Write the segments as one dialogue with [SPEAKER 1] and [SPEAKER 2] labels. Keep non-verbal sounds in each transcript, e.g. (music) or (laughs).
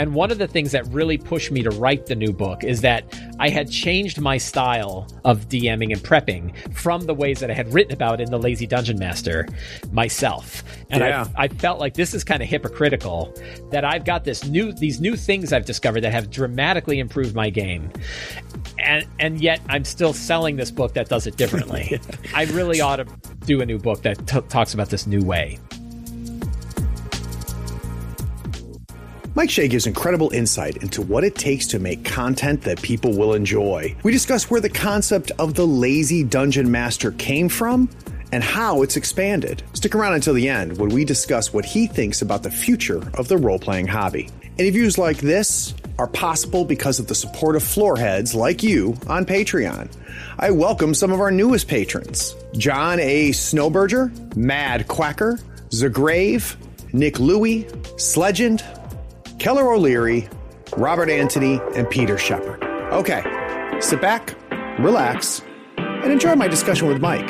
[SPEAKER 1] And one of the things that really pushed me to write the new book is that I had changed my style of DMing and prepping from the ways that I had written about in The Lazy Dungeon Master myself. And
[SPEAKER 2] Yeah.
[SPEAKER 1] I, I felt like this is kind of hypocritical that I've got this new these new things I've discovered that have dramatically improved my game. And and yet I'm still selling this book that does it differently. (laughs) I really ought to do a new book that t- talks about this new way.
[SPEAKER 2] Mike Shea gives incredible insight into what it takes to make content that people will enjoy. We discuss where the concept of the lazy dungeon master came from and how it's expanded. Stick around until the end when we discuss what he thinks about the future of the role playing hobby. Interviews like this are possible because of the support of floorheads like you on Patreon. I welcome some of our newest patrons John A. Snowberger, Mad Quacker, Zagrave, Nick Louie, Sledgend, Keller O'Leary, Robert Anthony, and Peter Shepard. Okay, sit back, relax, and enjoy my discussion with Mike.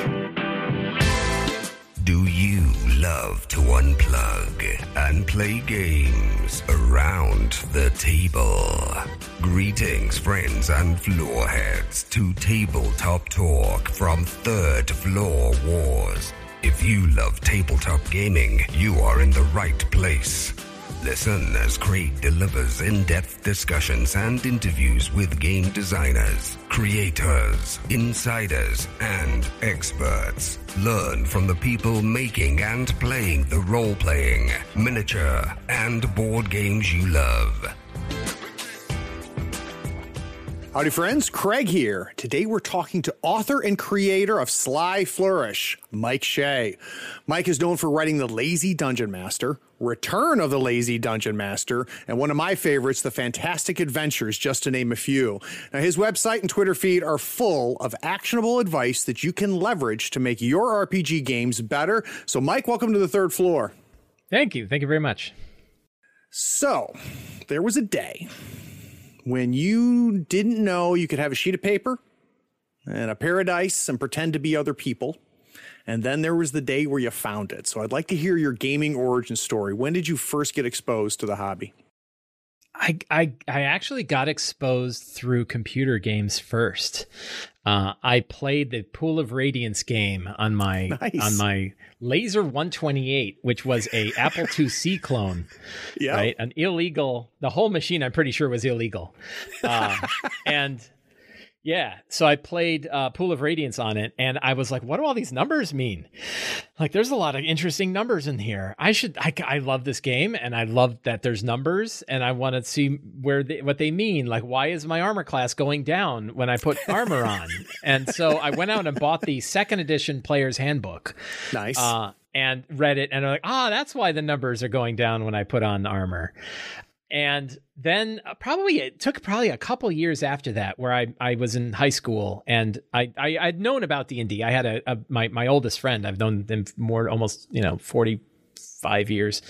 [SPEAKER 3] Do you love to unplug and play games around the table? Greetings, friends and floorheads, to Tabletop Talk from Third Floor Wars. If you love tabletop gaming, you are in the right place. Listen as Craig delivers in depth discussions and interviews with game designers, creators, insiders, and experts. Learn from the people making and playing the role playing, miniature, and board games you love.
[SPEAKER 2] Howdy, friends. Craig here. Today we're talking to author and creator of Sly Flourish, Mike Shea. Mike is known for writing The Lazy Dungeon Master, Return of the Lazy Dungeon Master, and one of my favorites, The Fantastic Adventures, just to name a few. Now, his website and Twitter feed are full of actionable advice that you can leverage to make your RPG games better. So, Mike, welcome to the third floor.
[SPEAKER 1] Thank you. Thank you very much.
[SPEAKER 2] So, there was a day when you didn't know you could have a sheet of paper and a dice and pretend to be other people. And then there was the day where you found it. So I'd like to hear your gaming origin story. When did you first get exposed to the hobby?
[SPEAKER 1] I, I I actually got exposed through computer games first. Uh, I played the Pool of Radiance game on my (laughs)
[SPEAKER 2] Nice.
[SPEAKER 1] on my Laser 128, which was a (laughs) Apple IIc clone,
[SPEAKER 2] Yeah.
[SPEAKER 1] right? An illegal. The whole machine, I'm pretty sure, was illegal. Uh, (laughs) and yeah, so I played uh, Pool of Radiance on it, and I was like, "What do all these numbers mean?" Like, there's a lot of interesting numbers in here. I should. I, I love this game, and I love that there's numbers, and I want to see where they, what they mean. Like, why is my armor class going down when I put (laughs) armor on? And so I went out and bought the second edition Player's Handbook
[SPEAKER 2] Nice.
[SPEAKER 1] uh, and read it, and I'm like, ah, that's why the numbers are going down when I put on armor. And then uh, probably it took probably a couple years after that, where I, I was in high school and I, I I'd known about D and D. I had a, a my my oldest friend. I've known them more almost you know forty five years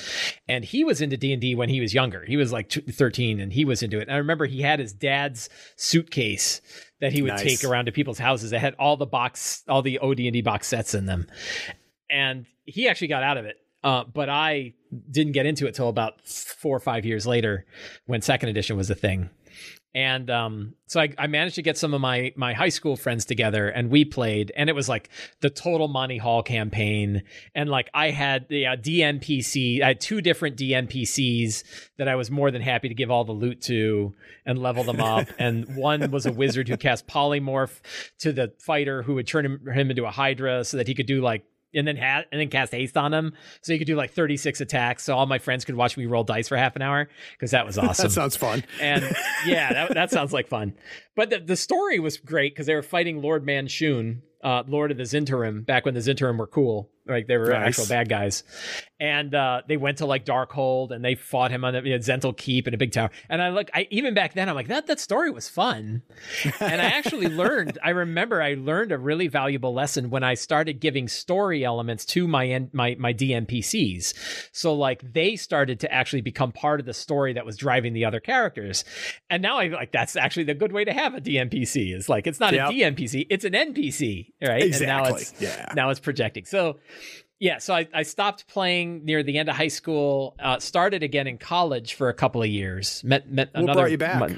[SPEAKER 1] and he was into d&d when he was younger he was like t- 13 and he was into it and i remember he had his dad's suitcase that he would
[SPEAKER 2] Nice.
[SPEAKER 1] take around to people's houses that had all the box all the od&d box sets in them and he actually got out of it. Uh, but I didn't get into it till about four or five years later, when second edition was a thing. And um, so I, I managed to get some of my my high school friends together, and we played. And it was like the total Monty Haul campaign, and like I had the uh, DMPC. I had two different DMPCs that I was more than happy to give all the loot to and level them up. (laughs) and one was a wizard who cast polymorph to the fighter, who would turn him, him into a Hydra, so that he could do like and then ha- and then cast haste on him, so you could do like 36 attacks. So all my friends could watch me roll dice for half an hour because that was (laughs) awesome.
[SPEAKER 2] that sounds fun. (laughs)
[SPEAKER 1] and yeah, that, that sounds like fun. But the, the story was great because they were fighting Lord Manshoon, uh, Lord of the Zhentarim back when the Zhentarim were cool. Like they were
[SPEAKER 2] Nice.
[SPEAKER 1] actual bad guys, and uh, they went to like Darkhold and they fought him on the you know, Zhentil Keep in a big tower. And I look, I even back then, I'm like that that story was fun, (laughs) and I actually learned. I remember I learned a really valuable lesson when I started giving story elements to my my my DMPCs. So like they started to actually become part of the story that was driving the other characters, and now I like that's actually the good way to have a DMPC. Is like it's not
[SPEAKER 2] Yep.
[SPEAKER 1] a DMPC, it's an NPC, right? And now
[SPEAKER 2] Exactly.
[SPEAKER 1] it's
[SPEAKER 2] Yeah.
[SPEAKER 1] now it's projecting. So yeah, so I, I stopped playing near the end of high school. Uh, started again in college for a couple of years. Met met
[SPEAKER 2] What
[SPEAKER 1] another.
[SPEAKER 2] brought you back?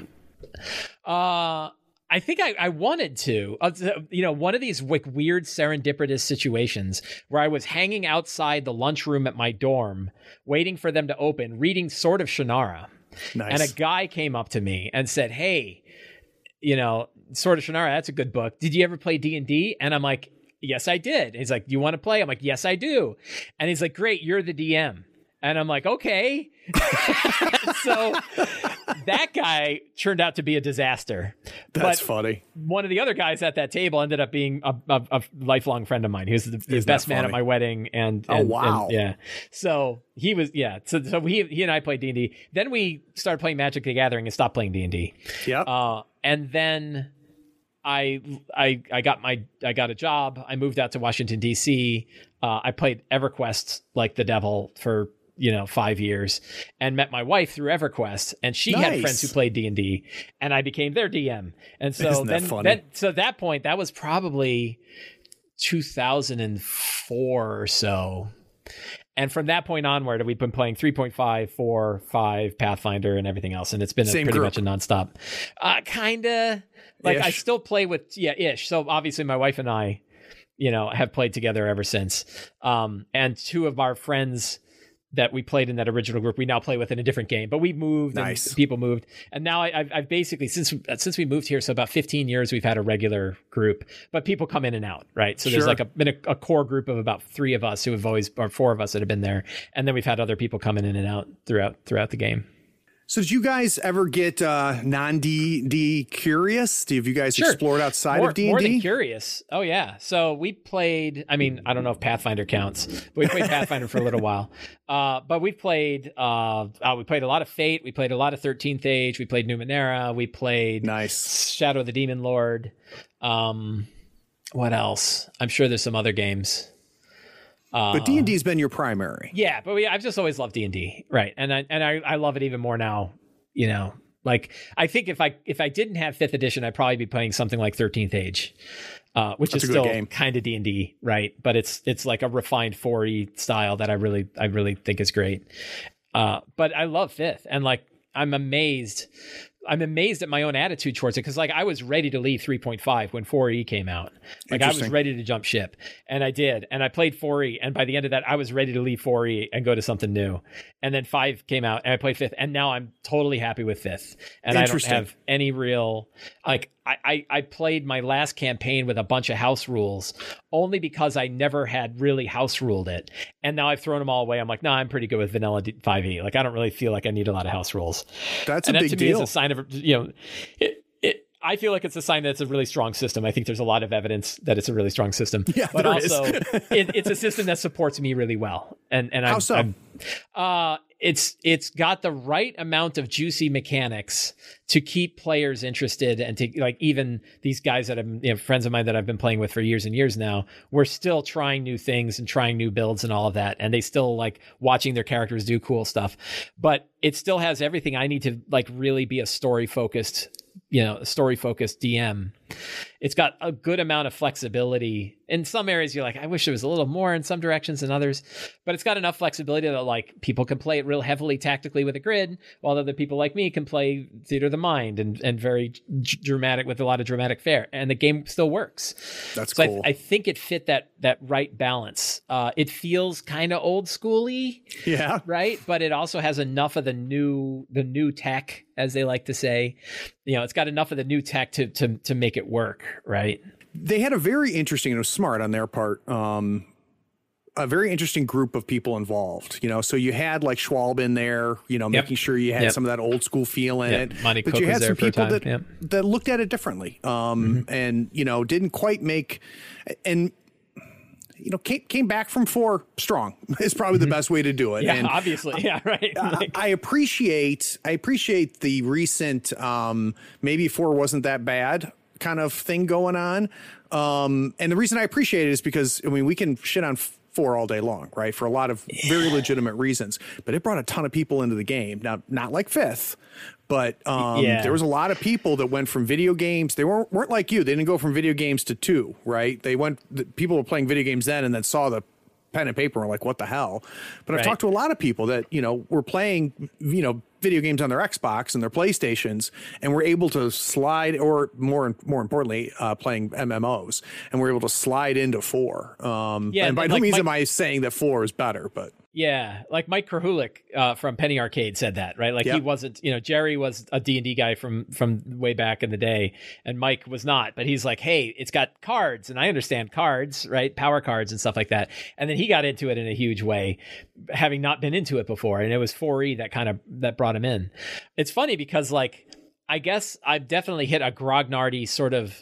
[SPEAKER 1] Uh, I think I, I wanted to. Uh, you know, one of these like weird serendipitous situations where I was hanging outside the lunchroom at my dorm, waiting for them to open, reading Sword of Shannara,
[SPEAKER 2] Nice.
[SPEAKER 1] and a guy came up to me and said, "Hey, you know, Sword of Shannara, that's a good book. Did you ever play D and D?" And I'm like, "Yes, I did." And he's like, "Do you want to play?" I'm like, "Yes, I do." And he's like, "Great, you're the DM." And I'm like, "Okay." (laughs) so that guy turned out to be a disaster.
[SPEAKER 2] That's
[SPEAKER 1] but
[SPEAKER 2] funny.
[SPEAKER 1] one of the other guys at that table ended up being a, a, a lifelong friend of mine. He was the, the best man at my wedding, and,
[SPEAKER 2] Oh, wow.
[SPEAKER 1] and, yeah. So he was yeah. So so he he and I played D and D. Then we started playing Magic the Gathering and stopped playing D and D.
[SPEAKER 2] Yeah.
[SPEAKER 1] Uh, and then I I I got my I got a job. I moved out to Washington D.C. Uh, I played EverQuest like the devil for you know five years, and met my wife through EverQuest, and she had friends who played D and D, and I became their DM. And so
[SPEAKER 2] Isn't that
[SPEAKER 1] then,
[SPEAKER 2] funny?
[SPEAKER 1] then so at that point that was probably 2004 or so. And from that point onward, we've been playing 3.5, 4, 5, Pathfinder, and everything else. And it's been a pretty
[SPEAKER 2] group.
[SPEAKER 1] much a nonstop. Uh, kinda. Like I still play with, yeah, ish. So obviously, my wife and I, you know, have played together ever since. Um, and two of our friends that we played in that original group, we now play with in a different game. But we moved,
[SPEAKER 2] Nice.
[SPEAKER 1] and people moved, and now I, I've, I've basically since since we moved here, so about 15 years, we've had a regular group. But people come in and out, right? So there's like a been a, a core group of about three of us who have always, or four of us that have been there, and then we've had other people coming in and out throughout throughout the game.
[SPEAKER 2] So did you guys ever get uh, non D curious? Have you guys
[SPEAKER 1] Sure.
[SPEAKER 2] explored outside
[SPEAKER 1] more,
[SPEAKER 2] of D and D?
[SPEAKER 1] curious. Oh yeah. So we played. I mean, I don't know if Pathfinder counts, but we played Pathfinder for a little while. Uh, but we've played. Uh, uh, we played a lot of Fate. We played a lot of Thirteenth Age. We played Numenera. We played
[SPEAKER 2] Nice.
[SPEAKER 1] Shadow of the Demon Lord. Um, what else? I'm sure there's some other games. Uh,
[SPEAKER 2] But D and D's been your primary.
[SPEAKER 1] yeah, but we, I've just always loved D and D, right? And I and I, I love it even more now. You know, like I think if I if I didn't have fifth edition, I'd probably be playing something like Thirteenth Age, uh, which
[SPEAKER 2] That's
[SPEAKER 1] is still
[SPEAKER 2] game.
[SPEAKER 1] kind of D and D, right? But it's it's like a refined 4E style that I really I really think is great. Uh, but I love fifth, and like I'm amazed. I'm amazed at my own attitude towards it because, like, I was ready to leave 3.5 when 4E came out. Like, I was ready to jump ship, and I did. And I played 4E, and by the end of that, I was ready to leave 4E and go to something new. And then 5 came out, and I played 5th, and now I'm totally happy with 5th. And I don't have any real, like, I, I, played my last campaign with a bunch of house rules only because I never had really house ruled it. And now I've thrown them all away. I'm like, no, I'm pretty good with vanilla 5e. Like, I don't really feel like I need a lot of house rules
[SPEAKER 2] That's
[SPEAKER 1] and
[SPEAKER 2] a
[SPEAKER 1] that
[SPEAKER 2] big
[SPEAKER 1] to me
[SPEAKER 2] deal.
[SPEAKER 1] is a sign of you know it, it I feel like it's a sign that it's a really strong system. I think there's a lot of evidence that it's a really strong system. (laughs)
[SPEAKER 2] Yeah,
[SPEAKER 1] but also it, it's a system that supports me really well. And and I'm,
[SPEAKER 2] so?
[SPEAKER 1] I'm uh it's it's got the right amount of juicy mechanics to keep players interested and to like even these guys that I'm you know, friends of mine that I've been playing with for years and years now. We're still trying new things and trying new builds and all of that, and they still like watching their characters do cool stuff. But it still has everything I need to like really be a story focused you know, story focused DM. It's got a good amount of flexibility. In some areas, you're like, I wish it was a little more in some directions than others, but it's got enough flexibility that like people can play it real heavily tactically with a grid, while other people like me can play theater of the mind and and very d- dramatic with a lot of dramatic fare, and the game still works.
[SPEAKER 2] That's
[SPEAKER 1] So
[SPEAKER 2] cool.
[SPEAKER 1] I, I think it fit that that right balance. Uh, it feels kind of old schooly,
[SPEAKER 2] yeah.
[SPEAKER 1] right but it also has enough of the new the new tech as they like to say you know it's got enough of the new tech to to to make it work right
[SPEAKER 2] They had a very interesting, it was smart on their part, um, a very interesting group of people involved. You know, so you had like Schwalb in there, you know,
[SPEAKER 1] Yep.
[SPEAKER 2] making sure you had
[SPEAKER 1] Yep.
[SPEAKER 2] some of that old school feel in
[SPEAKER 1] Yep.
[SPEAKER 2] it.
[SPEAKER 1] Monte
[SPEAKER 2] but
[SPEAKER 1] Cook
[SPEAKER 2] you had some people that.
[SPEAKER 1] Mm-hmm.
[SPEAKER 2] that looked at it differently, um, and you know, didn't quite make and. You know, came, came back from four strong (laughs) is probably the best way to do it.
[SPEAKER 1] Mm-hmm. Yeah,
[SPEAKER 2] And
[SPEAKER 1] obviously. Yeah, (laughs) right. Like,
[SPEAKER 2] I appreciate I appreciate the recent um, maybe four wasn't that bad kind of thing going on. Um, and the reason I appreciate it is because I mean we can shit on four all day long, right? For a lot of very legitimate reasons. But it brought a ton of people into the game. Now, not like fifth, but um,
[SPEAKER 1] Yeah.
[SPEAKER 2] there was a lot of people that went from video games. They weren't weren't like you. They didn't go from video games to two, right? They went. The, people were playing video games then, and then saw the pen and paper and were like, what the hell? But I've
[SPEAKER 1] Right.
[SPEAKER 2] talked to a lot of people that, you know, were playing, you know, video games on their Xbox and their PlayStations and we're able to slide or more more importantly, uh, playing MMOs and we're able to slide into four. Um
[SPEAKER 1] Yeah,
[SPEAKER 2] and by no
[SPEAKER 1] like
[SPEAKER 2] means
[SPEAKER 1] Mike-
[SPEAKER 2] am I saying that four is better, but
[SPEAKER 1] Yeah, like Mike Krahulik uh, from Penny Arcade said that, right? Like
[SPEAKER 2] Yeah.
[SPEAKER 1] he wasn't, you know, Jerry was a D&D guy from from way back in the day and Mike was not, but he's like, "Hey, it's got cards and I understand cards, right? Power cards and stuff like that." And then he got into it in a huge way having not been into it before, and it was 4E that kind of that brought him in. It's funny because like I guess I've definitely hit a grognardy sort of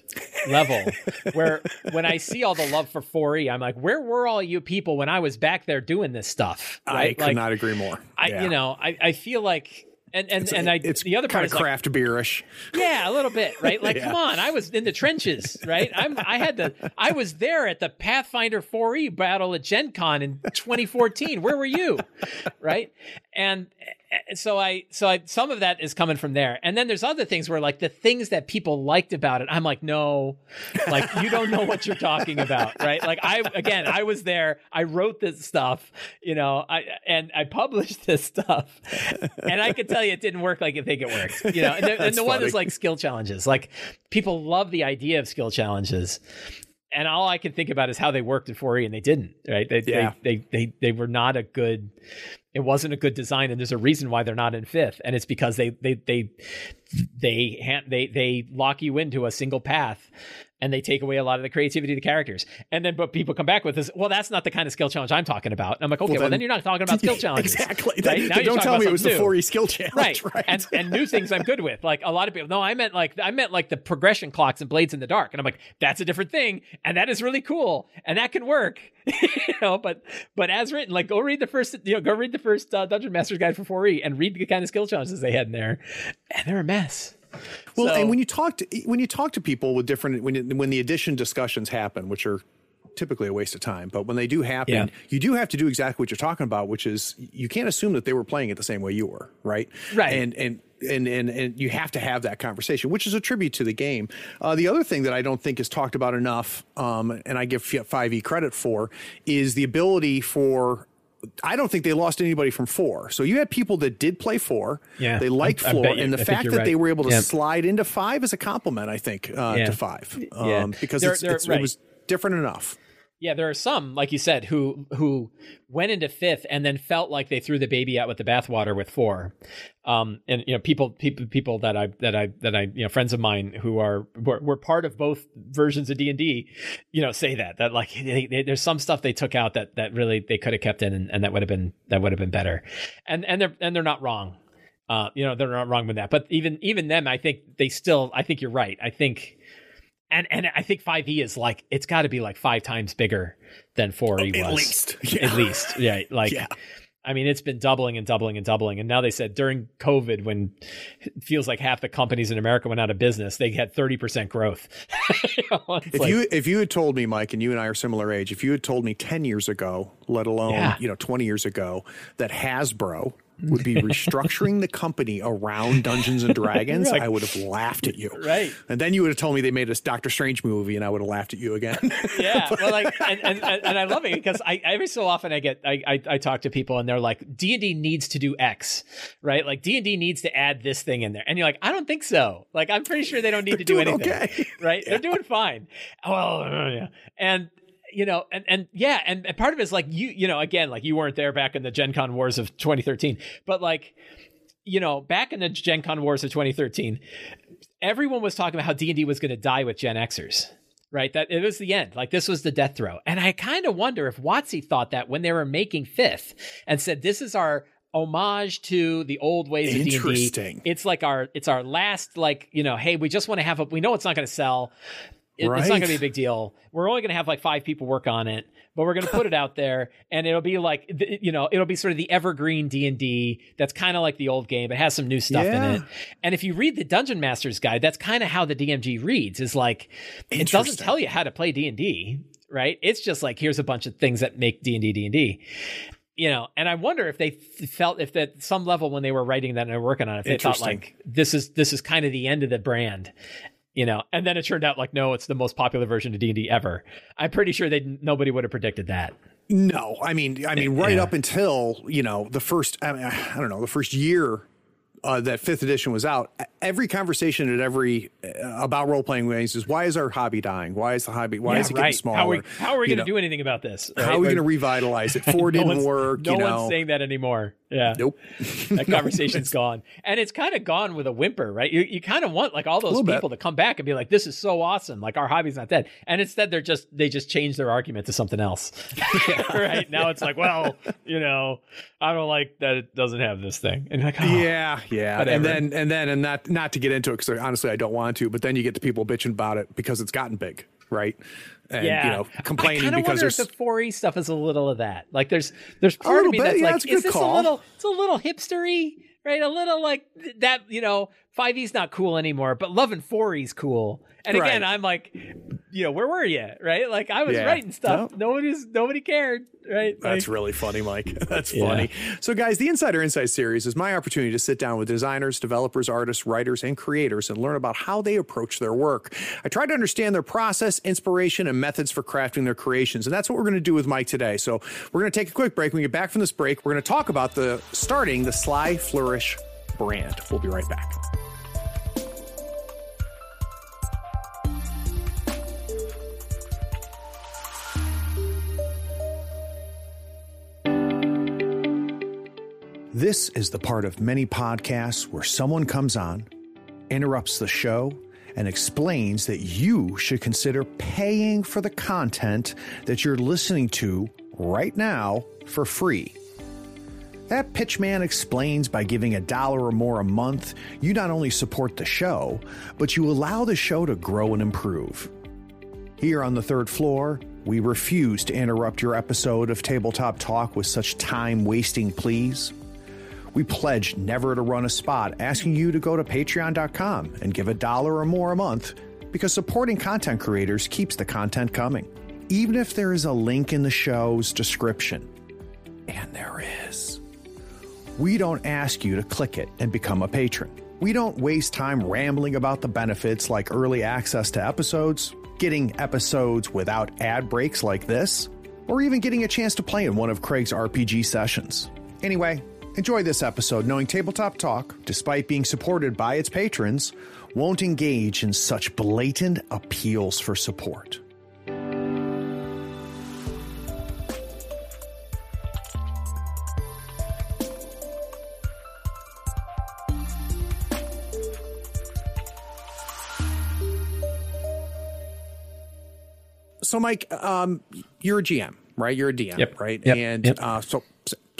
[SPEAKER 1] level (laughs) where when I see all the love for 4E, I'm like, where were all you people when I was back there doing this stuff?
[SPEAKER 2] I could
[SPEAKER 1] like,
[SPEAKER 2] not agree more.
[SPEAKER 1] I,
[SPEAKER 2] Yeah.
[SPEAKER 1] you know, I, I feel like, and and and I,
[SPEAKER 2] it's
[SPEAKER 1] the other part
[SPEAKER 2] of
[SPEAKER 1] like,
[SPEAKER 2] craft beerish.
[SPEAKER 1] yeah, a little bit, right? Like,
[SPEAKER 2] Yeah. (laughs)
[SPEAKER 1] come on, I was in the trenches, right? I'm, I had the, I was there at the Pathfinder 4E battle at Gen Con in 2014. Where were you, right? And uh, so I, so I, some of that is coming from there, and then there's other things where like the things that people liked about it, I'm like, no, like you don't know what you're talking about, right? Like I, again, I was there, I wrote this stuff, you know, I and I published (laughs) this stuff, and I can tell you it didn't work like you think it worked, you know. And the, and the one is like skill challenges. Like people love the idea of skill challenges. And all I can think about is how they worked at 4E and they didn't, right? They,
[SPEAKER 2] Yeah.
[SPEAKER 1] they, they, they, they were not a good, it wasn't a good design. And there's a reason why they're not in fifth. And it's because they, they, they, they, they, they lock you into a single path and they take away a lot of the creativity of the characters. And then, but people come back with this, well, that's not the kind of skill challenge I'm talking about. And I'm like, okay, well, then,
[SPEAKER 2] then-
[SPEAKER 1] you're not talking about (laughs) skill challenges.
[SPEAKER 2] Exactly.
[SPEAKER 1] Right? Now
[SPEAKER 2] don't tell me it was the 4E skill challenge,
[SPEAKER 1] right, (laughs)
[SPEAKER 2] right?
[SPEAKER 1] And and new things I'm good with. Like a lot of people, no, I meant like I meant like the progression clocks and blades in the dark, and I'm like, that's a different thing, and that is really cool, and that can work, (laughs) you know. But but as written, like go read the first, you know, go read the first uh, Dungeon Master's Guide for 4E and read the kind of skill challenges they had in there, and they're a mess.
[SPEAKER 2] Well,
[SPEAKER 1] So-
[SPEAKER 2] and when you talk to when you talk to people with different when when the addition discussions happen, which are typically a waste of time, but when they do happen,
[SPEAKER 1] Yeah.
[SPEAKER 2] you do have to do exactly what you're talking about, which is you can't assume that they were playing it the same way you were, right?
[SPEAKER 1] Right.
[SPEAKER 2] And and and and and you have to have that conversation, which is a tribute to the game. Uh, the other thing that I don't think is talked about enough, um, and I give Five E credit for, is the ability for. I don't think they lost anybody from four. So you had people that did play four.
[SPEAKER 1] Yeah,
[SPEAKER 2] They liked
[SPEAKER 1] I- I
[SPEAKER 2] four,
[SPEAKER 1] bet you-
[SPEAKER 2] and the
[SPEAKER 1] I
[SPEAKER 2] fact that
[SPEAKER 1] right.
[SPEAKER 2] they were able to
[SPEAKER 1] Yeah.
[SPEAKER 2] slide into five is a compliment, I think, uh,
[SPEAKER 1] Yeah.
[SPEAKER 2] to five. Um,
[SPEAKER 1] Yeah.
[SPEAKER 2] Because
[SPEAKER 1] They're-
[SPEAKER 2] it's,
[SPEAKER 1] they're
[SPEAKER 2] it's,
[SPEAKER 1] right.
[SPEAKER 2] it was different enough.
[SPEAKER 1] Yeah, there are some, like you said, who who went into fifth and then felt like they threw the baby out with the bathwater with four. Um, and you know, people, people, people that I that I that I you know, friends of mine who are were, were part of both versions of D and D, you know, say that that like they, they, there's some stuff they took out that that really they could have kept in and, and that would have been that would have been better, and and they're and they're not wrong. Uh, you know, they're not wrong with that. But even even them, I think they still. I think you're right. I think and and I think 5e is like it's got to be like five times bigger than 4e was
[SPEAKER 2] At least. (laughs) Yeah.
[SPEAKER 1] at least yeah like
[SPEAKER 2] Yeah.
[SPEAKER 1] I mean it's been doubling and doubling and doubling and now they said during COVID when it feels like half the companies in America went out of business they had 30% growth (laughs) You know,
[SPEAKER 2] If
[SPEAKER 1] like-
[SPEAKER 2] you if you had told me, Mike, and you and I are similar age, if you had told me ten years ago, let alone
[SPEAKER 1] Yeah.
[SPEAKER 2] you know twenty years ago, that Hasbro would be restructuring the company around Dungeons and Dragons, (laughs)
[SPEAKER 1] Right.
[SPEAKER 2] I would have laughed at you.
[SPEAKER 1] Right.
[SPEAKER 2] And then you would have told me they made a Doctor Strange movie, and I would have laughed at you again. (laughs)
[SPEAKER 1] yeah well like and, and, and and i love it because i every so often i get I, I i talk to people and they're like d&d needs to do x right like d&d needs to add this thing in there and you're like i don't think so like i'm pretty sure they don't need to do anything
[SPEAKER 2] okay. (laughs)
[SPEAKER 1] right they're doing fine well yeah and you know, and and yeah, and, and part of it is like you, you know, again, like you weren't there back in the Gen Con wars of 2013, but like, you know, back in the Gen Con wars of 2013, everyone was talking about how D and D was going to die with Gen Xers. right? That it was the end. Like this was the death throw. And I kind of wonder if WotC thought that when they were making fifth and said, this is our homage to the old ways of D&D. It's like our it's our last like, you know, hey, we just want to have a we know it's not going to sell. It, right. It's not going to be a big deal. We're only going to have like five people work on it, but we're going to put it out there, and it'll be like you know, it'll be sort of the evergreen D and D. That's kind of like the old game. It has some new stuff yeah. in it. And if you read the Dungeon Master's Guide, that's kind of how the DMG reads. Is like it doesn't tell you how to play D and D, right? It's just like here's a bunch of things that make D and D D and D you know, and I wonder if they felt if at some level when they were writing that and were working on it, they thought like this is this is kind of the end of the brand, you know. And then it turned out like no, it's the most popular version of D and D ever. I'm pretty sure they nobody would have predicted that.
[SPEAKER 2] No, I mean, I mean, right yeah. up until you know the first, I, mean, I don't know, the first year uh, that fifth edition was out, every conversation at every uh, about role playing games is why is our hobby dying? Why is the hobby? Why yeah, is it right. getting smaller?
[SPEAKER 1] How are we, how are we going to do anything about this?
[SPEAKER 2] Right? How are we going to revitalize it? (laughs) Four no didn't work.
[SPEAKER 1] No
[SPEAKER 2] you
[SPEAKER 1] know. one's saying that anymore. Yeah.
[SPEAKER 2] Nope. (laughs)
[SPEAKER 1] that (laughs) conversation's gone, and it's kind of gone with a whimper, right? You you kind of want like all those people bit. to come back and be like, "This is so awesome! Like our hobby's not dead," and instead they're just they just change their argument to something else. (laughs) right now it's like, well, you know, I don't like that it doesn't have this thing, and like, oh,
[SPEAKER 2] yeah, yeah, whatever. and then and then and not not to get into it because honestly I don't want to, but then you get the people bitching about it because it's gotten big, right? And, yeah, you know, complaining I because
[SPEAKER 1] there's the 4E stuff is a little of that. Like there's there's part of me bit, that's yeah, like, is this call. a little it's a little hipstery, right? A little like that, you know, 5E's not cool anymore, but loving 4E's cool. And again. I'm like, you know, where were you? Right? Like I was yeah. writing stuff. No. Nobody's nobody cared. Right?
[SPEAKER 2] That's
[SPEAKER 1] like,
[SPEAKER 2] really funny, Mike. (laughs) That's funny. So, guys, the Insider Insight series is my opportunity to sit down with designers, developers, artists, writers, and creators and learn about how they approach their work. I try to understand their process, inspiration, and methods for crafting their creations, and that's what we're going to do with Mike today. So, we're going to take a quick break. When we get back from this break, we're going to talk about the starting the Sly Flourish brand. We'll be right back. This is the part of many podcasts where someone comes on, interrupts the show, and explains that you should consider paying for the content that you're listening to right now for free. That pitchman explains by giving a dollar or more a month, you not only support the show, but you allow the show to grow and improve. Here on the third floor, we refuse to interrupt your episode of Tabletop Talk with such time wasting pleas. We pledge never to run a spot asking you to go to patreon.com and give a dollar or more a month because supporting content creators keeps the content coming. Even if there is a link in the show's description, and there is, we don't ask you to click it and become a patron. We don't waste time rambling about the benefits like early access to episodes, getting episodes without ad breaks like this, or even getting a chance to play in one of Craig's RPG sessions. Anyway, Enjoy this episode knowing Tabletop Talk, despite being supported by its patrons, won't engage in such blatant appeals for support. So, Mike, um, you're a GM, right? You're a DM,
[SPEAKER 1] yep.
[SPEAKER 2] right?
[SPEAKER 1] Yep.
[SPEAKER 2] And
[SPEAKER 1] yep.
[SPEAKER 2] Uh, so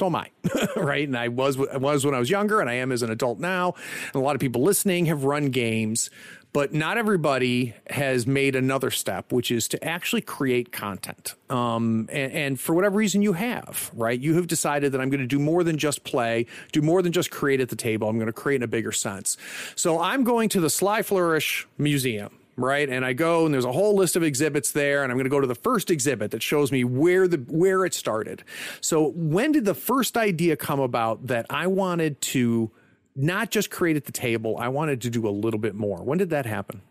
[SPEAKER 2] so am I, (laughs) right? And I was I was when I was younger, and I am as an adult now. And a lot of people listening have run games, but not everybody has made another step, which is to actually create content. Um, and, and, for whatever reason you have, right? You have decided that I'm going to do more than just play, do more than just create at the table. I'm going to create in a bigger sense. So I'm going to the Sly Flourish Museum right? And I go and there's a whole list of exhibits there, and I'm going to go to the first exhibit that shows me where the where it started. So when did the first idea come about that I wanted to not just create at the table, I wanted to do a little bit more? When did that happen?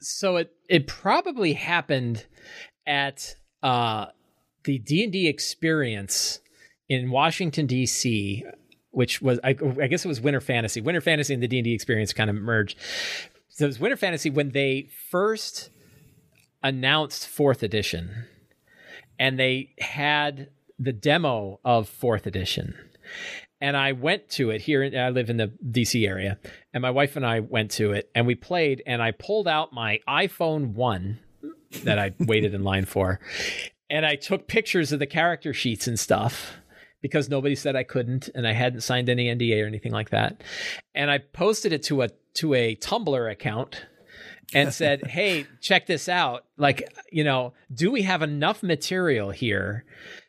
[SPEAKER 1] So it it probably happened at uh, the D and D experience in Washington D.C which was I, I, guess it was Winter Fantasy. Winter Fantasy and the D and D experience kind of merged, so it was Winter Fantasy when they first announced fourth edition, and they had the demo of fourth edition. And I went to it here. I live in the DC area, and my wife and I went to it, and we played. And I pulled out my iPhone one, that I waited in line for. And I took pictures of the character sheets and stuff because nobody said I couldn't and I hadn't signed any NDA or anything like that. And I posted it to a to a Tumblr account and (laughs) said, "Hey, check this out. Like, you know, do we have enough material here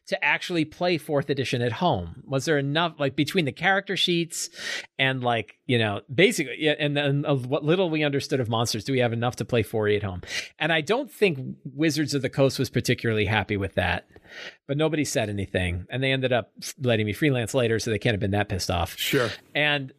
[SPEAKER 1] to actually play fourth edition at home? Was there enough like between the character sheets and like you know basically and then what little we understood of monsters, do we have enough to play 4e at home? And I don't think Wizards of the Coast was particularly happy with that, but nobody said anything, and they ended up letting me freelance later, so they can't have been that pissed off.
[SPEAKER 2] Sure.
[SPEAKER 1] And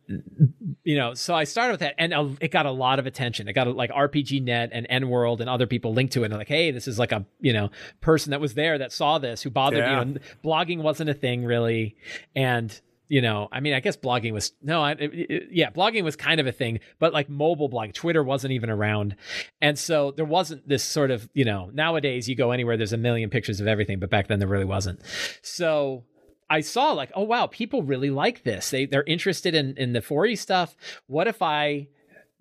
[SPEAKER 1] you know, so I started with that, and it got a lot of attention. It got like RPG Net and EN World and other people linked to it, and like, hey, this is like a you know person that was there that saw this who bothered
[SPEAKER 2] Yeah.
[SPEAKER 1] you know blogging wasn't a thing really and you know i mean i guess blogging was no I, it- it- yeah blogging was kind of a thing but like mobile blog twitter wasn't even around and so there wasn't this sort of you know nowadays you go anywhere there's a million pictures of everything but back then there really wasn't so I saw like, oh wow, people really like this. They they're interested in in the 4E stuff. What if I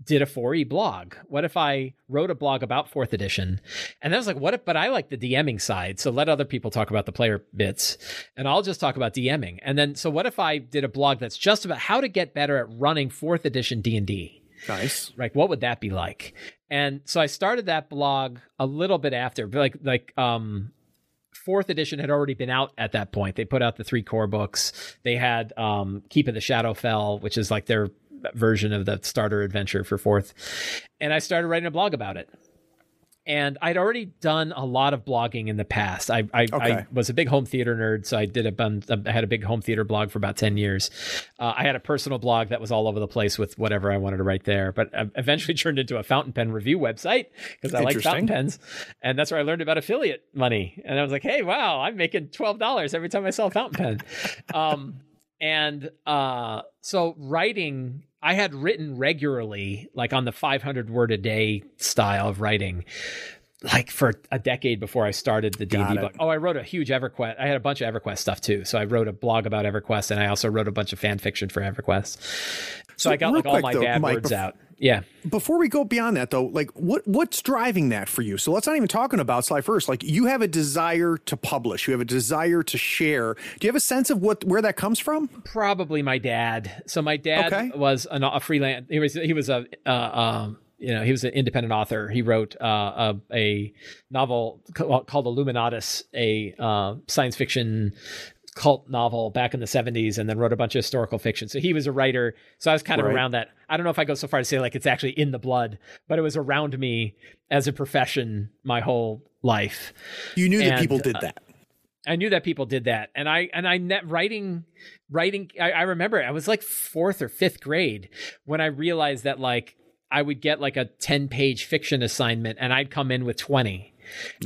[SPEAKER 1] did a 4E blog? What if I wrote a blog about fourth edition? And I was like, what if, but I like the DMing side. So let other people talk about the player bits and I'll just talk about DMing. And then, so what if I did a blog that's just about how to get better at running fourth edition D&D?
[SPEAKER 2] Nice.
[SPEAKER 1] Like, what would that be like? And so I started that blog a little bit after, but like, like, um, fourth edition had already been out at that point. They put out the three core books. They had um, Keep of the Shadowfell, which is like their version of the starter adventure for fourth. And I started writing a blog about it. And I'd already done a lot of blogging in the past. I I,
[SPEAKER 2] Okay.
[SPEAKER 1] I was a big home theater nerd, so I did a bun, I had a big home theater blog for about ten years. Uh, I had a personal blog that was all over the place with whatever I wanted to write there, but uh, eventually (laughs) turned into a fountain pen review website because I like fountain pens, and that's where I learned about affiliate money. And I was like, hey, wow, I'm making twelve dollars every time I sell a fountain pen. (laughs) um, and uh, so writing, I had written regularly, like on the 500 word a day style of writing. Like for a decade before I started the D
[SPEAKER 2] Got
[SPEAKER 1] and D
[SPEAKER 2] it.
[SPEAKER 1] blog. Oh, I wrote a huge EverQuest. I had a bunch of EverQuest stuff too. So I wrote a blog about EverQuest, and I also wrote a bunch of fan fiction for EverQuest. So,
[SPEAKER 2] So
[SPEAKER 1] I got like all
[SPEAKER 2] quick,
[SPEAKER 1] my
[SPEAKER 2] though,
[SPEAKER 1] bad
[SPEAKER 2] Mike,
[SPEAKER 1] words
[SPEAKER 2] bef-
[SPEAKER 1] out. Yeah.
[SPEAKER 2] Before we go beyond that, though, like what what's driving that for you? So let's not even talking about Sly first. Like you have a desire to publish, you have a desire to share. Do you have a sense of what where that comes from?
[SPEAKER 1] probably my dad. So my dad
[SPEAKER 2] Okay.
[SPEAKER 1] was an, a freelance. He was he was a uh, um, you know he was an independent author. He wrote uh, a, a novel called Illuminatus, a uh, science fiction cult novel back in the 70s and then wrote a bunch of historical fiction. So he was a writer. So I was kind of
[SPEAKER 2] Right.
[SPEAKER 1] around that. I don't know if I go so far to say like it's actually in the blood, but it was around me as a profession my whole life.
[SPEAKER 2] You knew that people did
[SPEAKER 1] uh,
[SPEAKER 2] that.
[SPEAKER 1] I knew that people did that, and I and I net writing, writing. I, I remember I was like fourth or fifth grade when I realized that like I would get like a ten page fiction assignment, and I'd come in with twenty,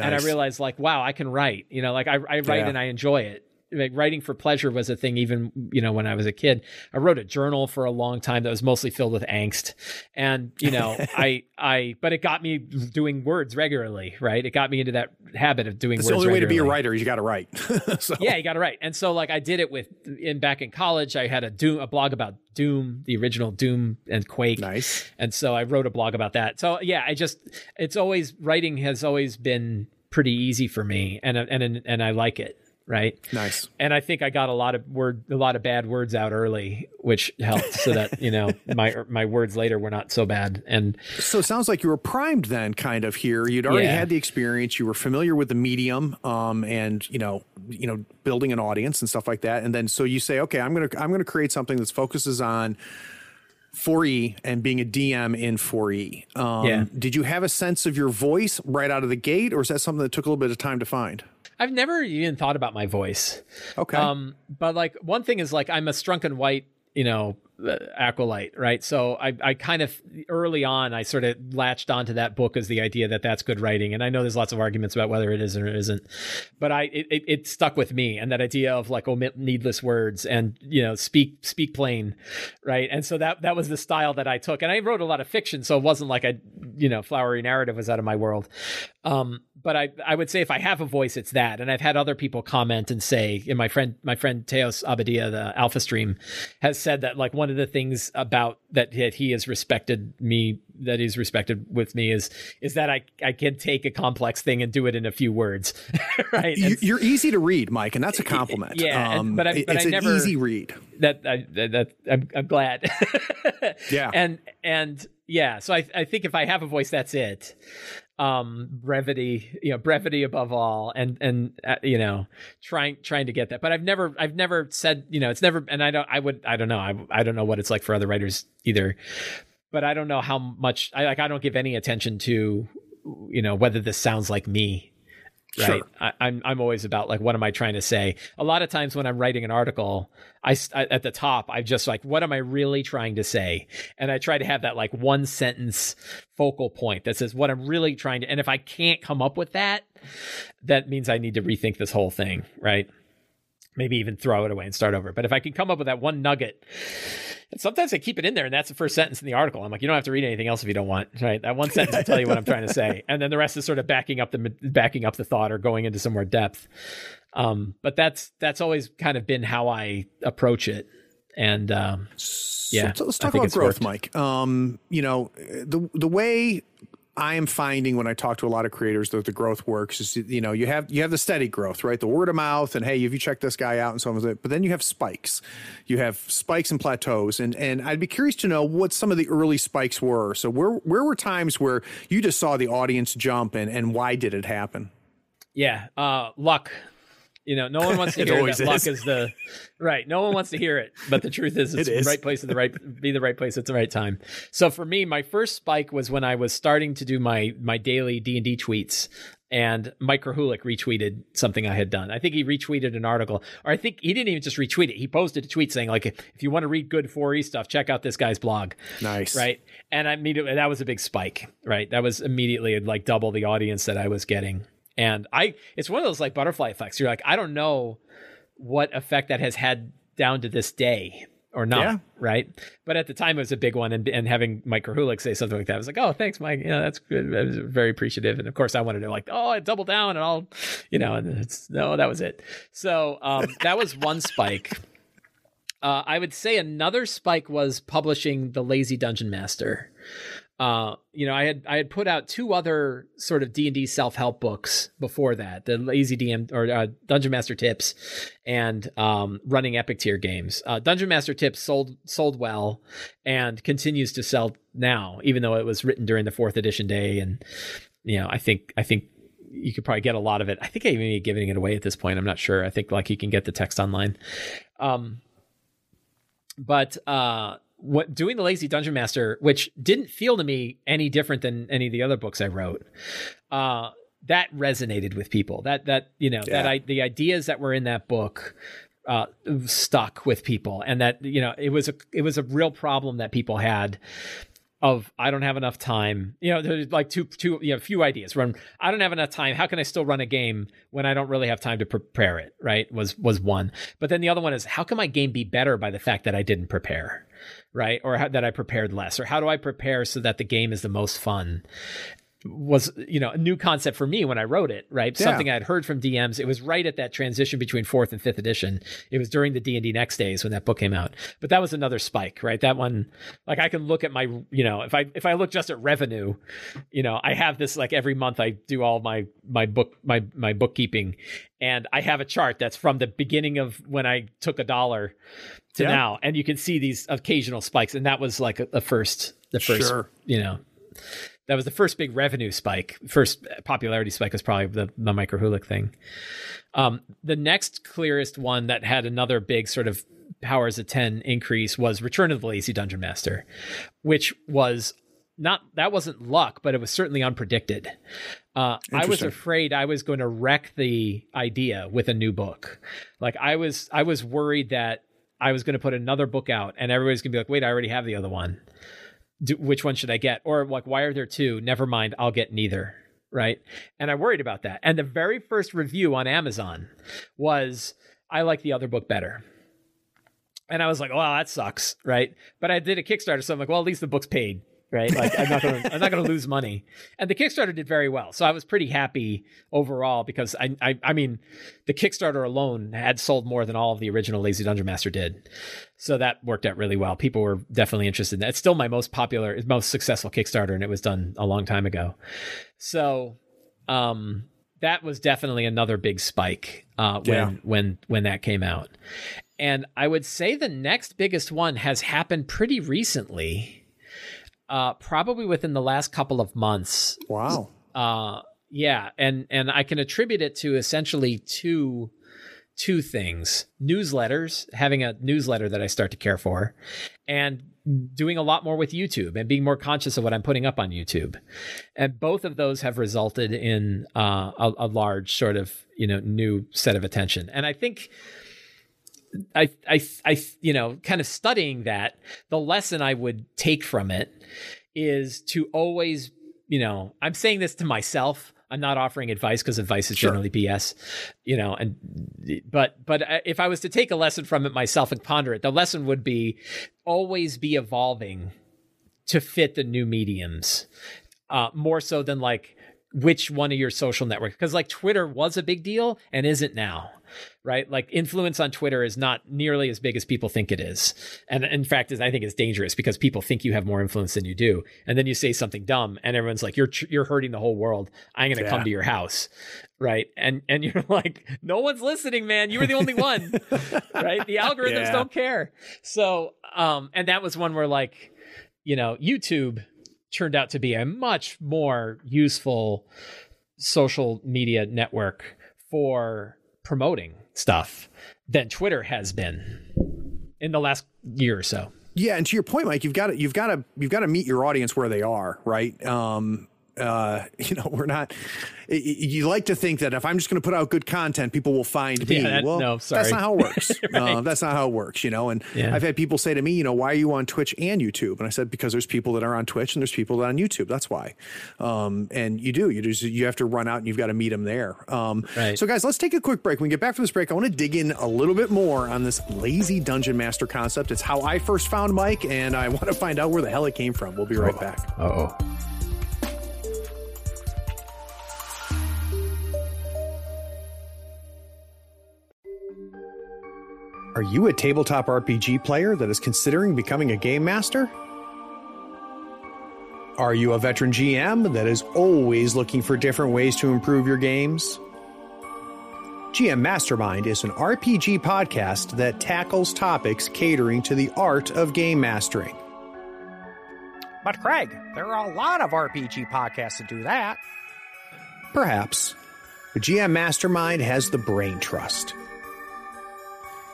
[SPEAKER 1] and I realized like wow I can write. You know, like I, I write
[SPEAKER 2] Yeah.
[SPEAKER 1] and I enjoy it. Like writing for pleasure was a thing even you know when I was a kid. I wrote a journal for a long time that was mostly filled with angst, and you know (laughs) I I but it got me doing words regularly, right? It got me into that habit of doing
[SPEAKER 2] It's
[SPEAKER 1] words.
[SPEAKER 2] the only way to be a writer is you got to write. (laughs) so,
[SPEAKER 1] yeah, you got to write And so like I did it with in back in college, I had a Doom a blog about Doom, the original Doom and Quake.
[SPEAKER 2] Nice.
[SPEAKER 1] And so I wrote a blog about that. So yeah, I just it's always writing has always been pretty easy for me and and and I like it, right?
[SPEAKER 2] Nice.
[SPEAKER 1] And I think I got a lot of word a lot of bad words out early, which helped so that, you know, (laughs) my my words later were not so bad. And
[SPEAKER 2] So it sounds like you were primed then, kind of here. You'd already
[SPEAKER 1] Yeah.
[SPEAKER 2] had the experience. You were familiar with the medium, um, and you know, you know, building an audience and stuff like that. And then so you say, okay, I'm gonna I'm gonna create something that focuses on 4E and being a DM in 4E. Um,
[SPEAKER 1] Yeah.
[SPEAKER 2] Did you have a sense of your voice right out of the gate, or is that something that took a little bit of time to find?
[SPEAKER 1] I've never even thought about my voice.
[SPEAKER 2] Okay.
[SPEAKER 1] Um, but like one thing is like I'm a Strunk and White, you know, uh, acolyte, right? So I, I kind of early on I sort of latched onto that book as the idea that that's good writing, and I know there's lots of arguments about whether it is or it isn't, but I it, it, it stuck with me, and that idea of like omit needless words and you know speak speak plain, right? And so that that was the style that I took, and I wrote a lot of fiction, so it wasn't like a you know flowery narrative was out of my world. Um, but I I would say if I have a voice, it's that. And I've had other people comment and say, and my friend my friend Teos Abadia, the Alphastream, has said that like one of the things about that that he has respected me that he's respected with me is is that I I can take a complex thing and do it in a few words, (laughs) right?
[SPEAKER 2] You, you're easy to read, Mike, and that's a compliment.
[SPEAKER 1] Yeah, um, but I, but
[SPEAKER 2] it's
[SPEAKER 1] I never
[SPEAKER 2] an easy read.
[SPEAKER 1] That I, that, that I'm, I'm glad. (laughs)
[SPEAKER 2] yeah,
[SPEAKER 1] and and yeah, so I I think if I have a voice, that's it um brevity you know brevity above all and and uh, you know trying trying to get that. But i've never i've never said you know it's never and i don't i would i don't know. I, I don't know what it's like for other writers either. But i don't know how much i like i don't give any attention to you know whether this sounds like me right? Sure. I, I'm, I'm always about like what am i trying to say? A lot of times when i'm writing an article I, I at the top i just like what am i really trying to say? And i try to have that like one sentence focal point that says what i'm really trying to and if i can't come up with that that means i need to rethink this whole thing right? Maybe even throw it away and start over. But if i can come up with that one nugget and sometimes I keep it in there, and that's the first sentence in the article. I'm like, you don't have to read anything else if you don't want, right? That one sentence will tell you what I'm trying to say, (laughs) and then the rest is sort of backing up the backing up the thought or going into some more depth. Um, but that's that's always kind of been how I approach it, and um, yeah.
[SPEAKER 2] So let's talk about growth, worked. Mike. Um, you know, the the way I am finding when I talk to a lot of creators that the growth works is you know you have you have the steady growth right? The word of mouth and hey if you check this guy out and so on but then you have spikes. You have spikes and plateaus. And and I'd be curious to know what some of the early spikes were. So where where were times where you just saw the audience jump and and why did it happen?
[SPEAKER 1] Yeah uh luck you know, no one wants to hear that is. luck is the right. No one wants to hear it, but the truth is, it's it is. the right place at the right be the right place at the right time. So for me, my first spike was when I was starting to do my my daily D and D tweets, and Mike Krahulik retweeted something I had done. I think he retweeted an article, or I think he didn't even just retweet it. He posted a tweet saying, like, if you want to read good 4E stuff, check out this guy's blog.
[SPEAKER 2] Nice.
[SPEAKER 1] Right. And I mean, that was a big spike, right? That was immediately like double the audience that I was getting. And I, it's one of those like butterfly effects. You're like, I don't know what effect that has had down to this day or not, yeah. right? But at the time, it was a big one, and, and having Mike Krahulik say something like that, I was like, "Oh, thanks, Mike. Yeah, that's good. I was very appreciative." And of course, I wanted to like, "Oh, I double down and I'll, you know." And it's no, that was it. So um, that was one spike. Uh, I would say another spike was publishing the Lazy Dungeon Master. Uh, you know, I had I had put out two other sort of D and D self help books before that, the Lazy DM or uh, Dungeon Master Tips, and um, running Epic tier games. Uh, Dungeon Master Tips sold sold well and continues to sell now, even though it was written during the fourth edition day. And you know, I think I think you could probably get a lot of it. I think I even be giving it away at this point. I'm not sure. I think like you can get the text online. Um, but uh what doing the lazy dungeon master which didn't feel to me any different than any of the other books i wrote uh, that resonated with people that that you know yeah. that i the ideas that were in that book uh, stuck with people and that you know it was a it was a real problem that people had of I don't have enough time. You know, there's like two two you know, few ideas. Run I don't have enough time. How can I still run a game when I don't really have time to prepare it, right? Was was one. But then the other one is how can my game be better by the fact that I didn't prepare? right? Or how, that I prepared less, or how do I prepare so that the game is the most fun? Was you know a new concept for me when I wrote it, right? Yeah. Something I'd heard from DMs. It was right at that transition between fourth and fifth edition. It was during the D and D Next days when that book came out. But that was another spike, right? That one, like I can look at my, you know, if I if I look just at revenue, you know, I have this like every month I do all my my book my my bookkeeping, and I have a chart that's from the beginning of when I took a dollar to yeah. now, and you can see these occasional spikes, and that was like a, a first, the first, sure. you know, that was the first big revenue spike. First popularity spike was probably the the thing. Um, the next clearest one that had another big sort of powers of ten increase was Return of the Lazy Dungeon Master, which was not that wasn't luck, but it was certainly unpredicted. Uh, I was afraid I was going to wreck the idea with a new book. Like I was, I was worried that I was going to put another book out, and everybody's going to be like, "Wait, I already have the other one. Do, which one should I get?" Or like, "Why are there two? Never mind, I'll get neither." Right? And I worried about that. And the very first review on Amazon was, "I like the other book better." And I was like, "Well, that sucks." Right? But I did a Kickstarter, so I'm like, "Well, at least the book's paid." Right? Like I'm not going to I'm not to lose money. And the Kickstarter did very well, so I was pretty happy overall because I, I I mean the Kickstarter alone had sold more than all of the original Lazy Dungeon Master did, so that worked out really well. People were definitely interested. in that. It's still my most popular, most successful Kickstarter, and it was done a long time ago. So, um, that was definitely another big spike uh, when
[SPEAKER 2] Yeah.
[SPEAKER 1] when when that came out. And I would say the next biggest one has happened pretty recently, uh, probably within the last couple of months.
[SPEAKER 2] Wow.
[SPEAKER 1] Uh, yeah, and and I can attribute it to essentially two two things: newsletters, having a newsletter that I start to care for, and doing a lot more with YouTube and being more conscious of what I'm putting up on YouTube. And both of those have resulted in uh, a, a large sort of you know new set of attention. And I think I, I, I, you know, kind of studying that, the lesson I would take from it is to always, you know, I'm saying this to myself. I'm not offering advice because advice is
[SPEAKER 2] Sure.
[SPEAKER 1] generally BS, you know, and, but, but uh, if I was to take a lesson from it myself and ponder it, the lesson would be always be evolving to fit the new mediums, uh, more so than like which one of your social networks. Because like Twitter was a big deal and isn't now, right? Like influence on Twitter is not nearly as big as people think it is, and in fact, is I think it's dangerous because people think you have more influence than you do, and then you say something dumb, and everyone's like, "You're you're hurting the whole world. I'm going to
[SPEAKER 2] Yeah.
[SPEAKER 1] come to your house." Right. And and you're (laughs) like, no one's listening, man. You were the only one. (laughs) right. The algorithms
[SPEAKER 2] Yeah.
[SPEAKER 1] don't care. So um, and that was one where like, you know, YouTube turned out to be a much more useful social media network for promoting stuff than Twitter has been in the last year or so.
[SPEAKER 2] Yeah, and to your point, Mike, you've got to you've got to you've got to meet your audience where they are, right? Um, uh, (laughs) you know, we're not. y- y- You like to think that if I'm just going to put out good content, people will find me.
[SPEAKER 1] Yeah, that-
[SPEAKER 2] well,
[SPEAKER 1] no,
[SPEAKER 2] that's not how it works. (laughs) uh, that's not how it works, you know. And
[SPEAKER 1] Yeah.
[SPEAKER 2] I've had people say to me, you know, why are you on Twitch and YouTube? And I said because there's people that are on Twitch and there's people that are on YouTube. That's why. Um, and you do. You just you have to run out and you've got to meet them there. Um,
[SPEAKER 1] Right.
[SPEAKER 2] So guys, let's take a quick break. When we get back from this break, I want to dig in a little bit more on this lazy dungeon master concept. It's how I first found Mike, and I want to find out where the hell it came from. We'll be right back.
[SPEAKER 1] Oh.
[SPEAKER 2] Are you a tabletop RPG player that is considering becoming a game master? Are you a veteran GM that is always looking for different ways to improve your games? GM Mastermind is an RPG podcast that tackles topics catering to the art of game mastering.
[SPEAKER 4] But Craig, there are a lot of RPG podcasts that do that.
[SPEAKER 2] Perhaps, but GM Mastermind has the brain trust.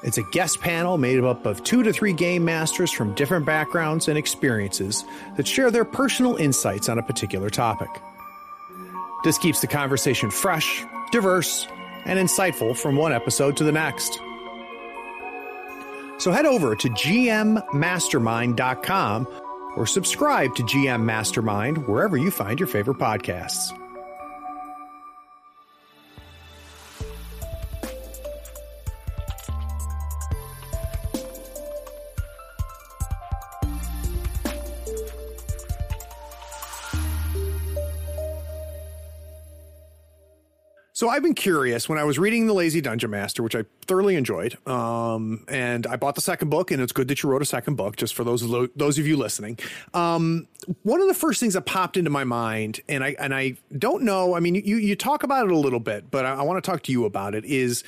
[SPEAKER 2] It's a guest panel made up of two to three game masters from different backgrounds and experiences that share their personal insights on a particular topic. This keeps the conversation fresh, diverse, and insightful from one episode to the next. So head over to gmmastermind.com or subscribe to GM Mastermind wherever you find your favorite podcasts. So I've been curious when I was reading The Lazy Dungeon Master, which I thoroughly enjoyed, um, and I bought the second book, and it's good that you wrote a second book, just for those of lo- those of you listening. Um, one of the first things that popped into my mind, and I and I don't know. I mean, you you talk about it a little bit, but I, I want to talk to you about it. Is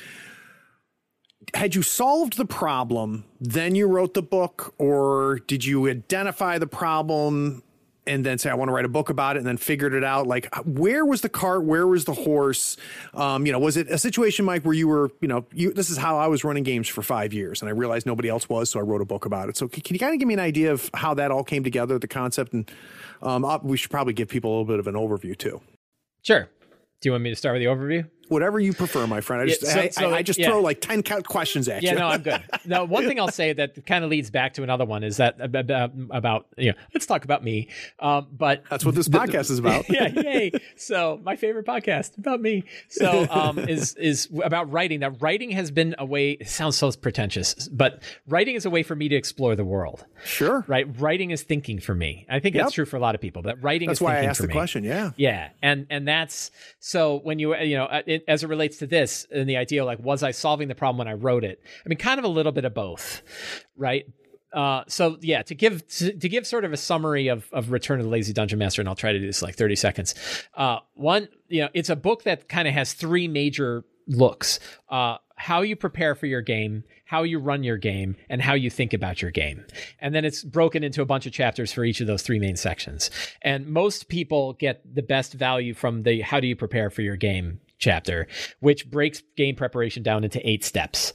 [SPEAKER 2] had you solved the problem, then you wrote the book, or did you identify the problem and then say, I want to write a book about it and then figured it out? Like, where was the cart? Where was the horse? Um, you know, was it a situation, Mike, where you were, you know, you, this is how I was running games for five years and I realized nobody else was. So I wrote a book about it. So can, can you kind of give me an idea of how that all came together, the concept? And um, we should probably give people a little bit of an overview too.
[SPEAKER 1] Sure. Do you want me to start with the overview?
[SPEAKER 2] Whatever you prefer, my friend. I just,
[SPEAKER 1] Yeah, so-
[SPEAKER 2] I,
[SPEAKER 1] so,
[SPEAKER 2] I, I just
[SPEAKER 1] yeah.
[SPEAKER 2] throw like 10 count questions at you.
[SPEAKER 1] Yeah, no, I'm good. (laughs) Now, one thing I'll say that kind of leads back to another one is that about, about you know, let's talk about me. Um, but
[SPEAKER 2] That's what this podcast is about. (laughs)
[SPEAKER 1] yeah, (laughs) yay. So my favorite podcast about me. So um, is is about writing. That writing has been a way. It sounds so pretentious, but writing is a way for me to explore the world.
[SPEAKER 2] Sure.
[SPEAKER 1] Right, writing is thinking for me. I think
[SPEAKER 2] Yep.
[SPEAKER 1] that's true for a lot of people. But writing
[SPEAKER 2] That's
[SPEAKER 1] is
[SPEAKER 2] why I asked the
[SPEAKER 1] me.
[SPEAKER 2] question. Yeah.
[SPEAKER 1] Yeah, and and that's so when you you know uh, it, as it relates to this and the idea like was I solving the problem when I wrote it? I mean, kind of a little bit of both, right? Uh, so yeah, to give to, to give sort of a summary of of Return of the Lazy Dungeon Master, and I'll try to do this in like thirty seconds. Uh, one, you know, it's a book that kind of has three major looks: uh, how you prepare for your game, how you run your game, and how you think about your game. And then it's broken into a bunch of chapters for each of those three main sections. And most people get the best value from the how do you prepare for your game chapter, which breaks game preparation down into eight steps.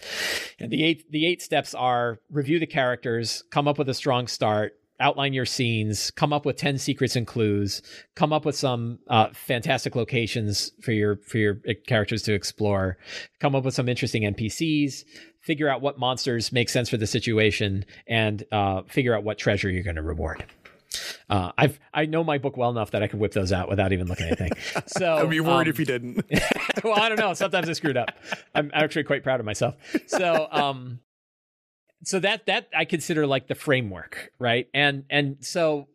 [SPEAKER 1] And the eight the eight steps are review the characters, come up with a strong start, outline your scenes, come up with 10 secrets and clues, come up with some uh, fantastic locations for your for your uh, characters to explore, come up with some interesting NPCs, figure out what monsters make sense for the situation, and uh, figure out what treasure you're going to reward. Uh, I've I know my book well enough that I can whip those out without even looking at anything. (laughs) So
[SPEAKER 2] I'd be worried
[SPEAKER 1] um,
[SPEAKER 2] if you didn't. (laughs)
[SPEAKER 1] well, I don't know. Sometimes I screwed up. I'm actually quite proud of myself. So, um, so that that I consider like the framework, right? And and so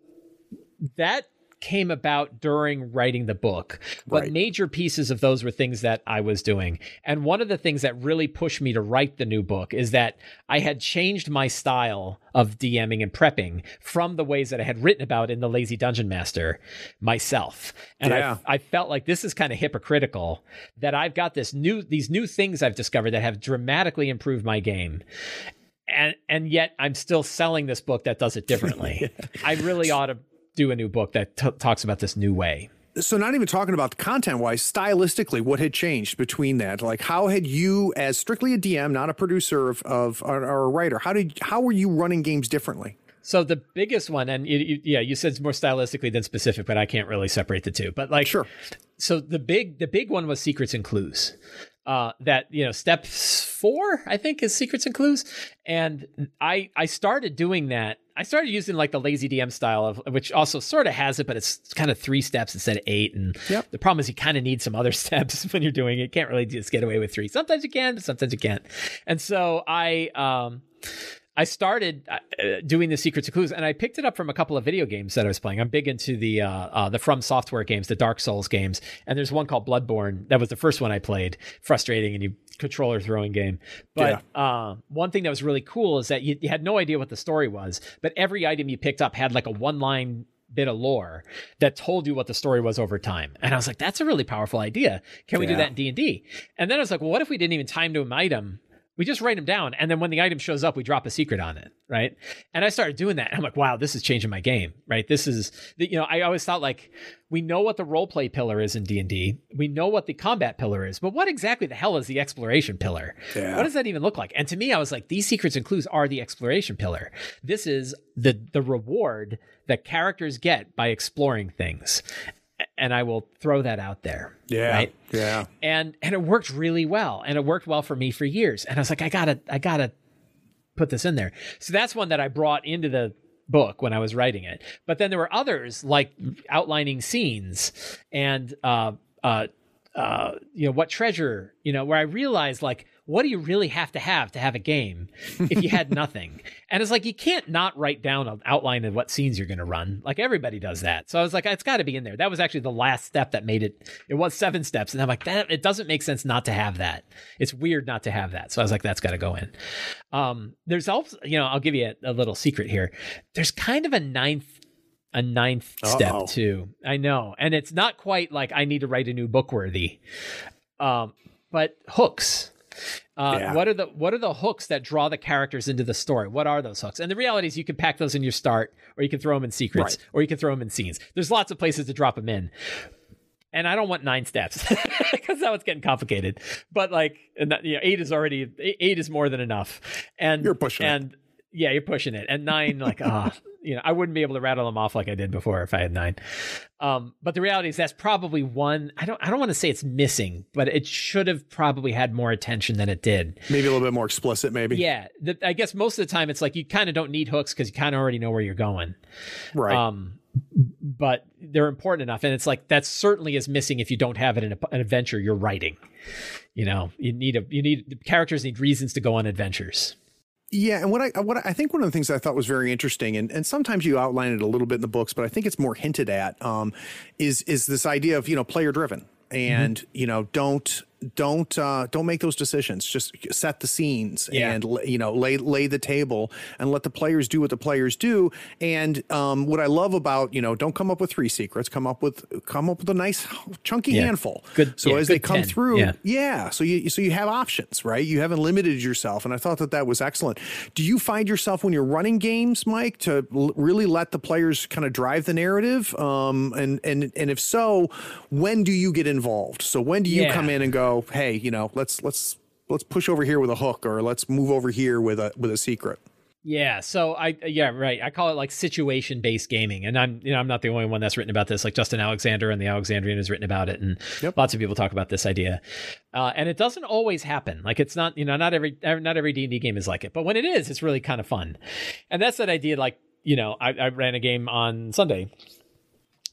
[SPEAKER 1] that came about during writing the book but
[SPEAKER 2] Right.
[SPEAKER 1] major pieces of those were things that i was doing and one of the things that really pushed me to write the new book is that i had changed my style of dming and prepping from the ways that i had written about in the lazy dungeon master myself and
[SPEAKER 2] Yeah.
[SPEAKER 1] I, I felt like this is kind of hypocritical that i've got this new these new things i've discovered that have dramatically improved my game and and yet I'm still selling this book that does it (laughs) differently. I really ought to do a new book that t- talks about this new way.
[SPEAKER 2] so not even talking about the content wise, stylistically, what had changed between that? Like how had you, as strictly a DM, not a producer of, of or, or a writer, how did how were you running games differently?
[SPEAKER 1] So the biggest one, and you, you, yeah, you said it's more stylistically than specific, but I can't really separate the two. But like,
[SPEAKER 2] Sure.
[SPEAKER 1] So the big the big one was secrets and clues. Uh, that you know, step four I think is secrets and clues, and I I started doing that. I started using like the lazy DM style of which also sort of has it, but it's kind of three steps instead of eight. And
[SPEAKER 2] Yep.
[SPEAKER 1] the problem is you kind of need some other (laughs) steps when you're doing it. You can't really just get away with three. Sometimes you can, but sometimes you can't. And so I um I started uh, doing the secrets and clues, and I picked it up from a couple of video games that I was playing. I'm big into the uh, uh, the From Software games, the Dark Souls games, and there's one called Bloodborne. That was the first one I played. Frustrating, and you controller throwing game. But uh, one thing that was really cool is that you, you had no idea what the story was, but every item you picked up had like a one line bit of lore that told you what the story was over time. And I was like, that's a really powerful idea. Can we do that in D&D? And then I was like, well, what if we didn't even time to an item? We just write them down, and then when the item shows up, we drop a secret on it, right? And I started doing that, and I'm like, wow, this is changing my game, right? This is, you know, I always thought like, we know what the role play pillar is in D and D, we know what the combat pillar is, but what exactly the hell is the exploration pillar?
[SPEAKER 2] Yeah.
[SPEAKER 1] What does that even look like? And to me, I was like, these secrets and clues are the exploration pillar. This is the the reward that characters get by exploring things, and I will throw that out there. right?
[SPEAKER 2] Yeah.
[SPEAKER 1] and and it worked really well and it worked well for me for years and i was like i gotta i gotta put this in there so that's one that i brought into the book when i was writing it but then there were others like outlining scenes and uh uh uh you know what treasure you know where i realized like what do you really have to have to have a game if you had (laughs) nothing? And it's like you can't not write down an outline of what scenes you're going to run. Like everybody does that. So i was like it's got to be in there. That was actually the last step that made it it was seven steps. And i'm like that it doesn't make sense not to have that. It's weird not to have that. So i was like that's got to go in. Um there's also you know i'll give you a, a little secret here. There's kind of a ninth a ninth step
[SPEAKER 2] Uh-oh.
[SPEAKER 1] too. I know. And it's not quite like i need to write a new book worthy. Um but hooks uh,
[SPEAKER 2] Yeah.
[SPEAKER 1] What are the what are the hooks that draw the characters into the story? What are those hooks? And the reality is, you can pack those in your start, or you can throw them in secrets,
[SPEAKER 2] Right.
[SPEAKER 1] or you can throw them in scenes. There's lots of places to drop them in. And I don't want nine steps (laughs) because now it's getting complicated. But like, and that, you know, eight is already eight is more than enough. And
[SPEAKER 2] You're pushing it.
[SPEAKER 1] And Yeah, you're pushing it. And nine, like, (laughs) ah, you know, I wouldn't be able to rattle them off like I did before if I had nine. Um, but the reality is that's probably one. I don't. I don't want to say it's missing, but it should have probably had more attention than it did.
[SPEAKER 2] Maybe a little bit more explicit. Maybe.
[SPEAKER 1] Yeah. The, I guess most of the time it's like you kind of don't need hooks because you kind of already know where you're going.
[SPEAKER 2] Right.
[SPEAKER 1] Um, but they're important enough, and it's like that certainly is missing if you don't have it in a, an adventure you're writing. You know, you need a you need characters need reasons to go on adventures.
[SPEAKER 2] Yeah, and what I what I think one of the things I thought was very interesting, and, and sometimes you outline it a little bit in the books, but I think it's more hinted at, um, is is this idea of you know player driven, and mm-hmm. you know don't don't uh, don't make those decisions. Just set the scenes yeah. and you know lay lay the table and let the players do what the players do. And um, what I love about you know don't come up with three secrets. Come up with come up with a nice chunky yeah. handful.
[SPEAKER 1] Good.
[SPEAKER 2] So
[SPEAKER 1] yeah,
[SPEAKER 2] as
[SPEAKER 1] good
[SPEAKER 2] they come
[SPEAKER 1] 10.
[SPEAKER 2] through, yeah. So you so you have options, right? You haven't limited yourself, and I thought that that was excellent. Do you find yourself when you're running games, Mike, to l- really let the players kind of drive the narrative? Um, and and and if so, when do you get involved? So when do you come in and go, hey, you know, let's let's let's push over here with a hook or let's move over here with a with a secret.
[SPEAKER 1] Yeah, so I yeah right. I call it like situation based gaming, and I'm you know I'm not the only one that's written about this. Like Justin Alexander and the Alexandrian has written about it, and yep. lots of people talk about this idea. Uh, and it doesn't always happen. Like it's not you know not every not every D and D game is like it, but when it is, it's really kind of fun. And that's that idea. Like you know I, I ran a game on Sunday.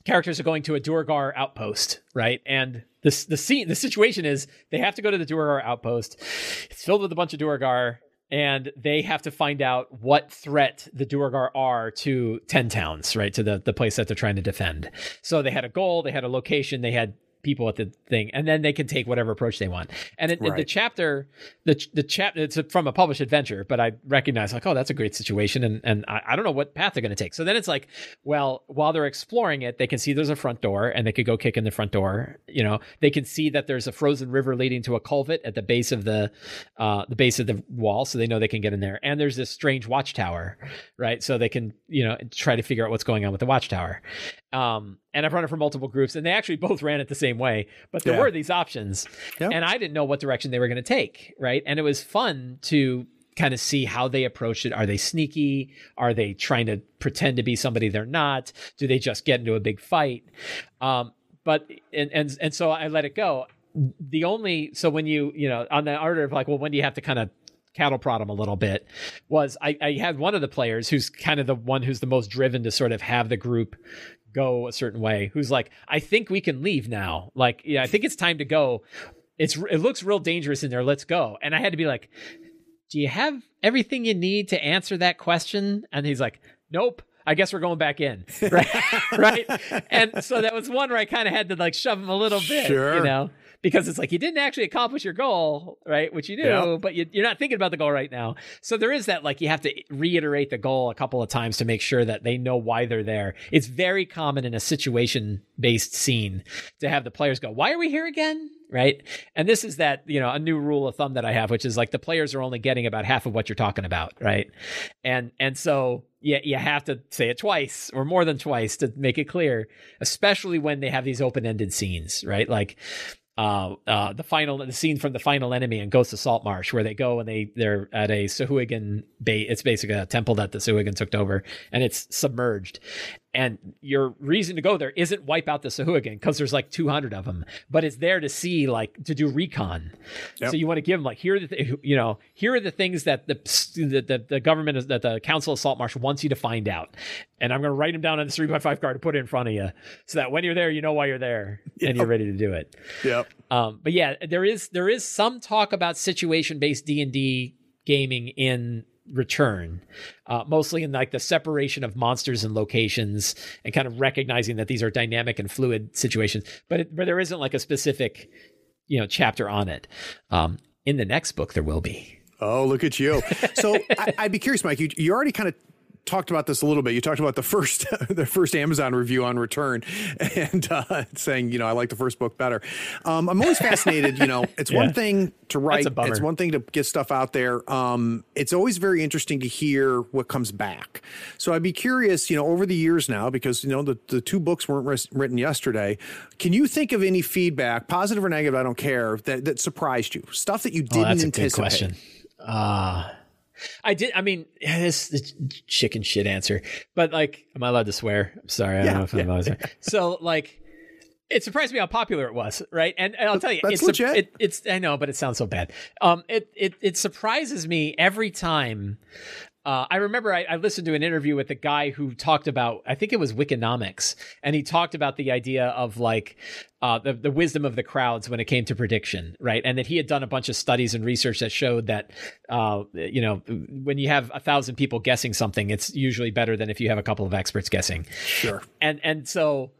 [SPEAKER 1] Characters are going to a Duergar outpost, right? And the the scene the situation is they have to go to the Duergar outpost. It's filled with a bunch of Duergar, and they have to find out what threat the Duergar are to Ten Towns, right? To the the place that they're trying to defend. So they had a goal, they had a location, they had people at the thing, and then they can take whatever approach they want. And it, right. the chapter, the the chapter, it's from a published adventure, but I recognize like, oh, that's a great situation, and and I, I don't know what path they're going to take. So then it's like, well, while they're exploring it, they can see there's a front door, and they could go kick in the front door. You know, they can see that there's a frozen river leading to a culvert at the base of the uh, the base of the wall, so they know they can get in there. And there's this strange watchtower, right? So they can you know try to figure out what's going on with the watchtower. Um, and I've run it for multiple groups, and they actually both ran it the same way. But there yeah. were these options, yep. and I didn't know what direction they were going to take, right? And it was fun to kind of see how they approached it. Are they sneaky? Are they trying to pretend to be somebody they're not? Do they just get into a big fight? Um, but and and and so I let it go. The only so when you you know on the order of like, well, when do you have to kind of cattle prod him a little bit was I, I had one of the players who's kind of the one who's the most driven to sort of have the group go a certain way who's like i think we can leave now. Like yeah i think it's time to go. It's it looks real dangerous in there. Let's go. And i had to be like do you have everything you need to answer that question? And he's like nope. I guess we're going back in, (laughs) right? right. And so that was one where I kind of had to like shove him a little bit, sure. you know because it's like you didn't actually accomplish your goal, right? Which you do, yep. but you, are not thinking about the goal right now. So there is that like you have to reiterate the goal a couple of times to make sure that they know why they're there. It's very common in a situation based scene to have the players go, "Why are we here again?" right? And this is that, you know, a new rule of thumb that I have, which is like the players are only getting about half of what you're talking about, right? And and so yeah, you have to say it twice or more than twice to make it clear, especially when they have these open-ended scenes, right? Like uh, uh, the final the scene from the final enemy in Ghost of Salt Marsh, where they go and they they're at a Sahuagin Bay. It's basically a temple that the Sahuagin took over, and it's submerged and your reason to go there isn't wipe out the Sahuagin because there's like 200 of them, but it's there to see like to do recon. Yep. So you want to give them like here are the th- you know here are the things that the the, the, the government is, that the Council of Saltmarsh wants you to find out, and I'm going to write them down on this three by five card to put it in front of you so that when you're there you know why you're there (laughs) yep. and you're ready to do it.
[SPEAKER 2] Yep.
[SPEAKER 1] Um, but yeah, there is there is some talk about situation based D and D gaming in return uh, mostly in like the separation of monsters and locations and kind of recognizing that these are dynamic and fluid situations but it, but there isn't like a specific you know chapter on it um, in the next book there will be
[SPEAKER 2] Oh, look at you! So (laughs) I, would be curious, Mike. You, you already kind of talked about this a little bit. You talked about the first (laughs) the first Amazon review on Return, and uh, saying you know I like the first book better. Um, I'm always fascinated. You know, it's (laughs) yeah. one thing to write. It's one thing to get stuff out there. Um, it's always very interesting to hear what comes back. So I'd be curious. You know, over the years now, because you know the the two books weren't res- written yesterday. Can you think of any feedback, positive or negative? I don't care. That that surprised you. Stuff that you didn't oh, that's a anticipate.
[SPEAKER 1] Good question. Uh I did. I mean, (sighs) this is chicken shit answer, but like, am I allowed to swear? I'm sorry. I don't know if I'm allowed to. (laughs) So like, it surprised me how popular it was, right? And, and I'll tell you,
[SPEAKER 2] That's
[SPEAKER 1] it's,
[SPEAKER 2] legit.
[SPEAKER 1] it, it's I know, but it sounds so bad. Um, it it it surprises me every time. Uh, I remember I, I listened to an interview with a guy who talked about, I think it was Wikinomics, and he talked about the idea of like uh, the, the wisdom of the crowds when it came to prediction, right? And that he had done a bunch of studies and research that showed that, uh, you know, when you have a thousand people guessing something, it's usually better than if you have a couple of experts guessing.
[SPEAKER 2] Sure.
[SPEAKER 1] And and so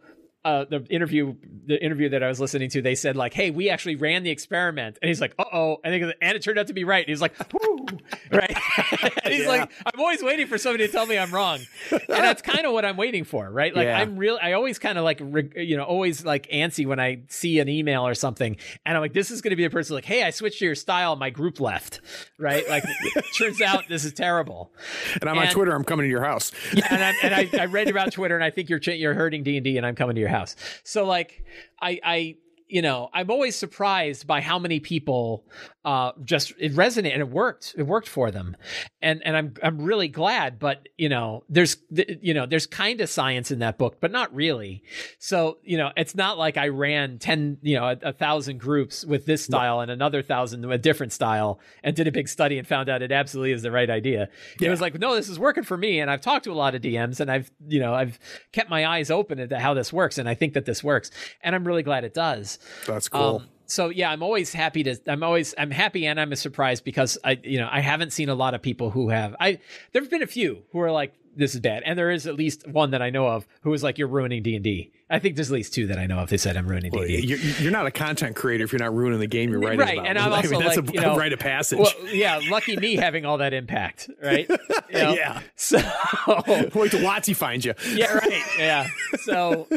[SPEAKER 1] uh, the interview the interview that I was listening to, they said like, "Hey, we actually ran the experiment," and he's like, "Uh oh," and, they- and it turned out to be right. And he's like, "Woo," (laughs) right? (laughs) and he's
[SPEAKER 2] Yeah.
[SPEAKER 1] like, "I'm always waiting for somebody to tell me I'm wrong," and that's kind of what I'm waiting for, right? Like
[SPEAKER 2] Yeah.
[SPEAKER 1] I'm real. I always kind of like, you know, always like antsy when I see an email or something, and I'm like, "This is going to be the person like, hey, I switched to your style, my group left," right? Like, (laughs) turns out this is terrible.
[SPEAKER 2] And I'm on Twitter. I'm coming to your house.
[SPEAKER 1] Yeah, and, I, and I, I read about Twitter, and I think you're ch- you're hurting D and D, and I'm coming to your house. So like, I I you know I'm always surprised by how many people uh just it resonated and it worked it worked for them, and and I'm I'm really glad. But you know there's you know there's kind of science in that book, but not really. So you know it's not like I ran ten you know a, a thousand groups with this style and another thousand with a different style and did a big study and found out it absolutely is the right idea. It was like no, this is working for me, and I've talked to a lot of DMs and I've you know I've kept my eyes open to how this works, and I think that this works, and I'm really glad it does.
[SPEAKER 2] That's cool.
[SPEAKER 1] Um, so yeah, I'm always happy to. I'm always I'm happy and I'm surprised because I you know I haven't seen a lot of people who have. I there've been a few who are like this is bad, and there is at least one that I know of who is like you're ruining D and D. I think there's at least two that I know of. They said I'm ruining D and D.
[SPEAKER 2] you're, you're not a content creator if you're not ruining the game you're writing
[SPEAKER 1] Right,
[SPEAKER 2] about.
[SPEAKER 1] and I'm (laughs)
[SPEAKER 2] I
[SPEAKER 1] also
[SPEAKER 2] mean, that's
[SPEAKER 1] like,
[SPEAKER 2] a,
[SPEAKER 1] you know,
[SPEAKER 2] a rite of passage.
[SPEAKER 1] Well, yeah, lucky me having all that impact, right? (laughs) You know?
[SPEAKER 2] Yeah.
[SPEAKER 1] So (laughs)
[SPEAKER 2] Wait till WotC finds you.
[SPEAKER 1] yeah, right. Yeah. So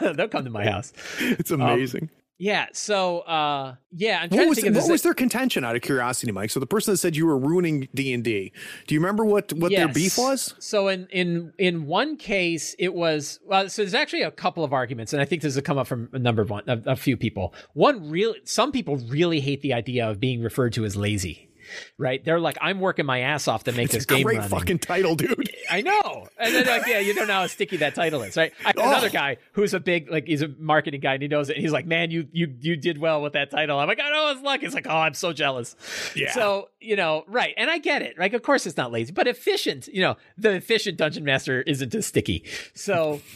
[SPEAKER 1] they'll come to my house.
[SPEAKER 2] It's um, amazing.
[SPEAKER 1] Yeah. So uh, yeah,
[SPEAKER 2] what was, what was their contention out of curiosity, Mike? So the person that said you were ruining D and D, do you remember what what their beef was?
[SPEAKER 1] So in in in one case, it was well. So there's actually a couple of arguments, and I think this has come up from a number of one, a, a few people. One really, some people really hate the idea of being referred to as lazy. Right? They're like, I'm working my ass off to make
[SPEAKER 2] It's
[SPEAKER 1] this
[SPEAKER 2] a
[SPEAKER 1] game
[SPEAKER 2] great
[SPEAKER 1] running.
[SPEAKER 2] fucking title, dude. (laughs)
[SPEAKER 1] I know. And then like, yeah, you don't know how sticky that title is, right? I,
[SPEAKER 2] Oh.
[SPEAKER 1] Another guy who's a big like he's a marketing guy and he knows it. He's like, man, you you you did well with that title. I'm like, I know it's luck. He's like, oh, I'm so jealous.
[SPEAKER 2] Yeah.
[SPEAKER 1] So you know, right? And I get it. Like, of course it's not lazy, but efficient. You know, the efficient dungeon master isn't as sticky. So. (laughs)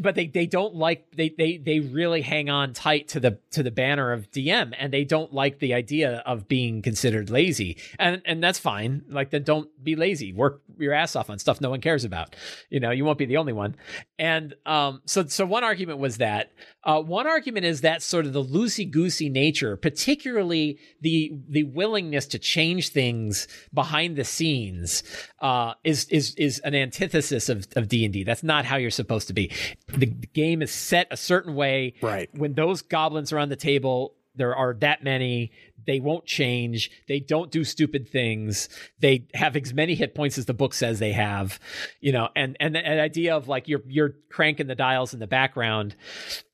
[SPEAKER 1] But they, they don't like they, they they really hang on tight to the to the banner of DM and they don't like the idea of being considered lazy and and that's fine like then don't be lazy work your ass off on stuff no one cares about you know you won't be the only one and um so so one argument was that uh one argument is that sort of the loosey goosey nature particularly the the willingness to change things behind the scenes uh is is is an antithesis of of D&D that's not how you're supposed to be. The, the game is set a certain way.
[SPEAKER 2] Right.
[SPEAKER 1] when those goblins are on the table there are that many. They won't change. They don't do stupid things. They have as many hit points as the book says they have you know and and the, an idea of like you're you're cranking the dials in the background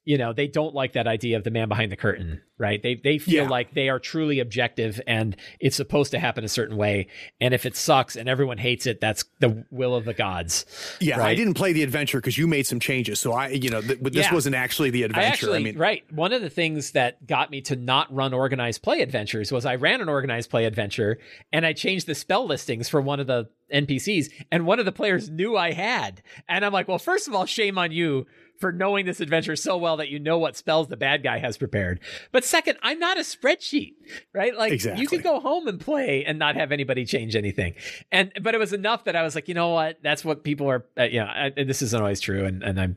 [SPEAKER 1] you know they don't like that idea of the man behind the curtain mm-hmm. right they they feel
[SPEAKER 2] Yeah.
[SPEAKER 1] like they are truly objective and it's supposed to happen a certain way and if it sucks and everyone hates it that's the will of the gods
[SPEAKER 2] Yeah, I didn't play the adventure because you made some changes. So I, you know, th- but this
[SPEAKER 1] Yeah.
[SPEAKER 2] wasn't actually the adventure.
[SPEAKER 1] I actually,
[SPEAKER 2] mean,
[SPEAKER 1] right. One of the things that got me to not run organized play adventures was I ran an organized play adventure and I changed the spell listings for one of the NPCs, and one of the players knew I had. And I'm like, well, first of all, shame on you for knowing this adventure so well that you know what spells the bad guy has prepared. But second, I'm not a spreadsheet, right? Like
[SPEAKER 2] Exactly.
[SPEAKER 1] you could go home and play and not have anybody change anything. And but it was enough that I was like, you know what? That's what people are. Uh, you know, I, and this isn't always true. And and I'm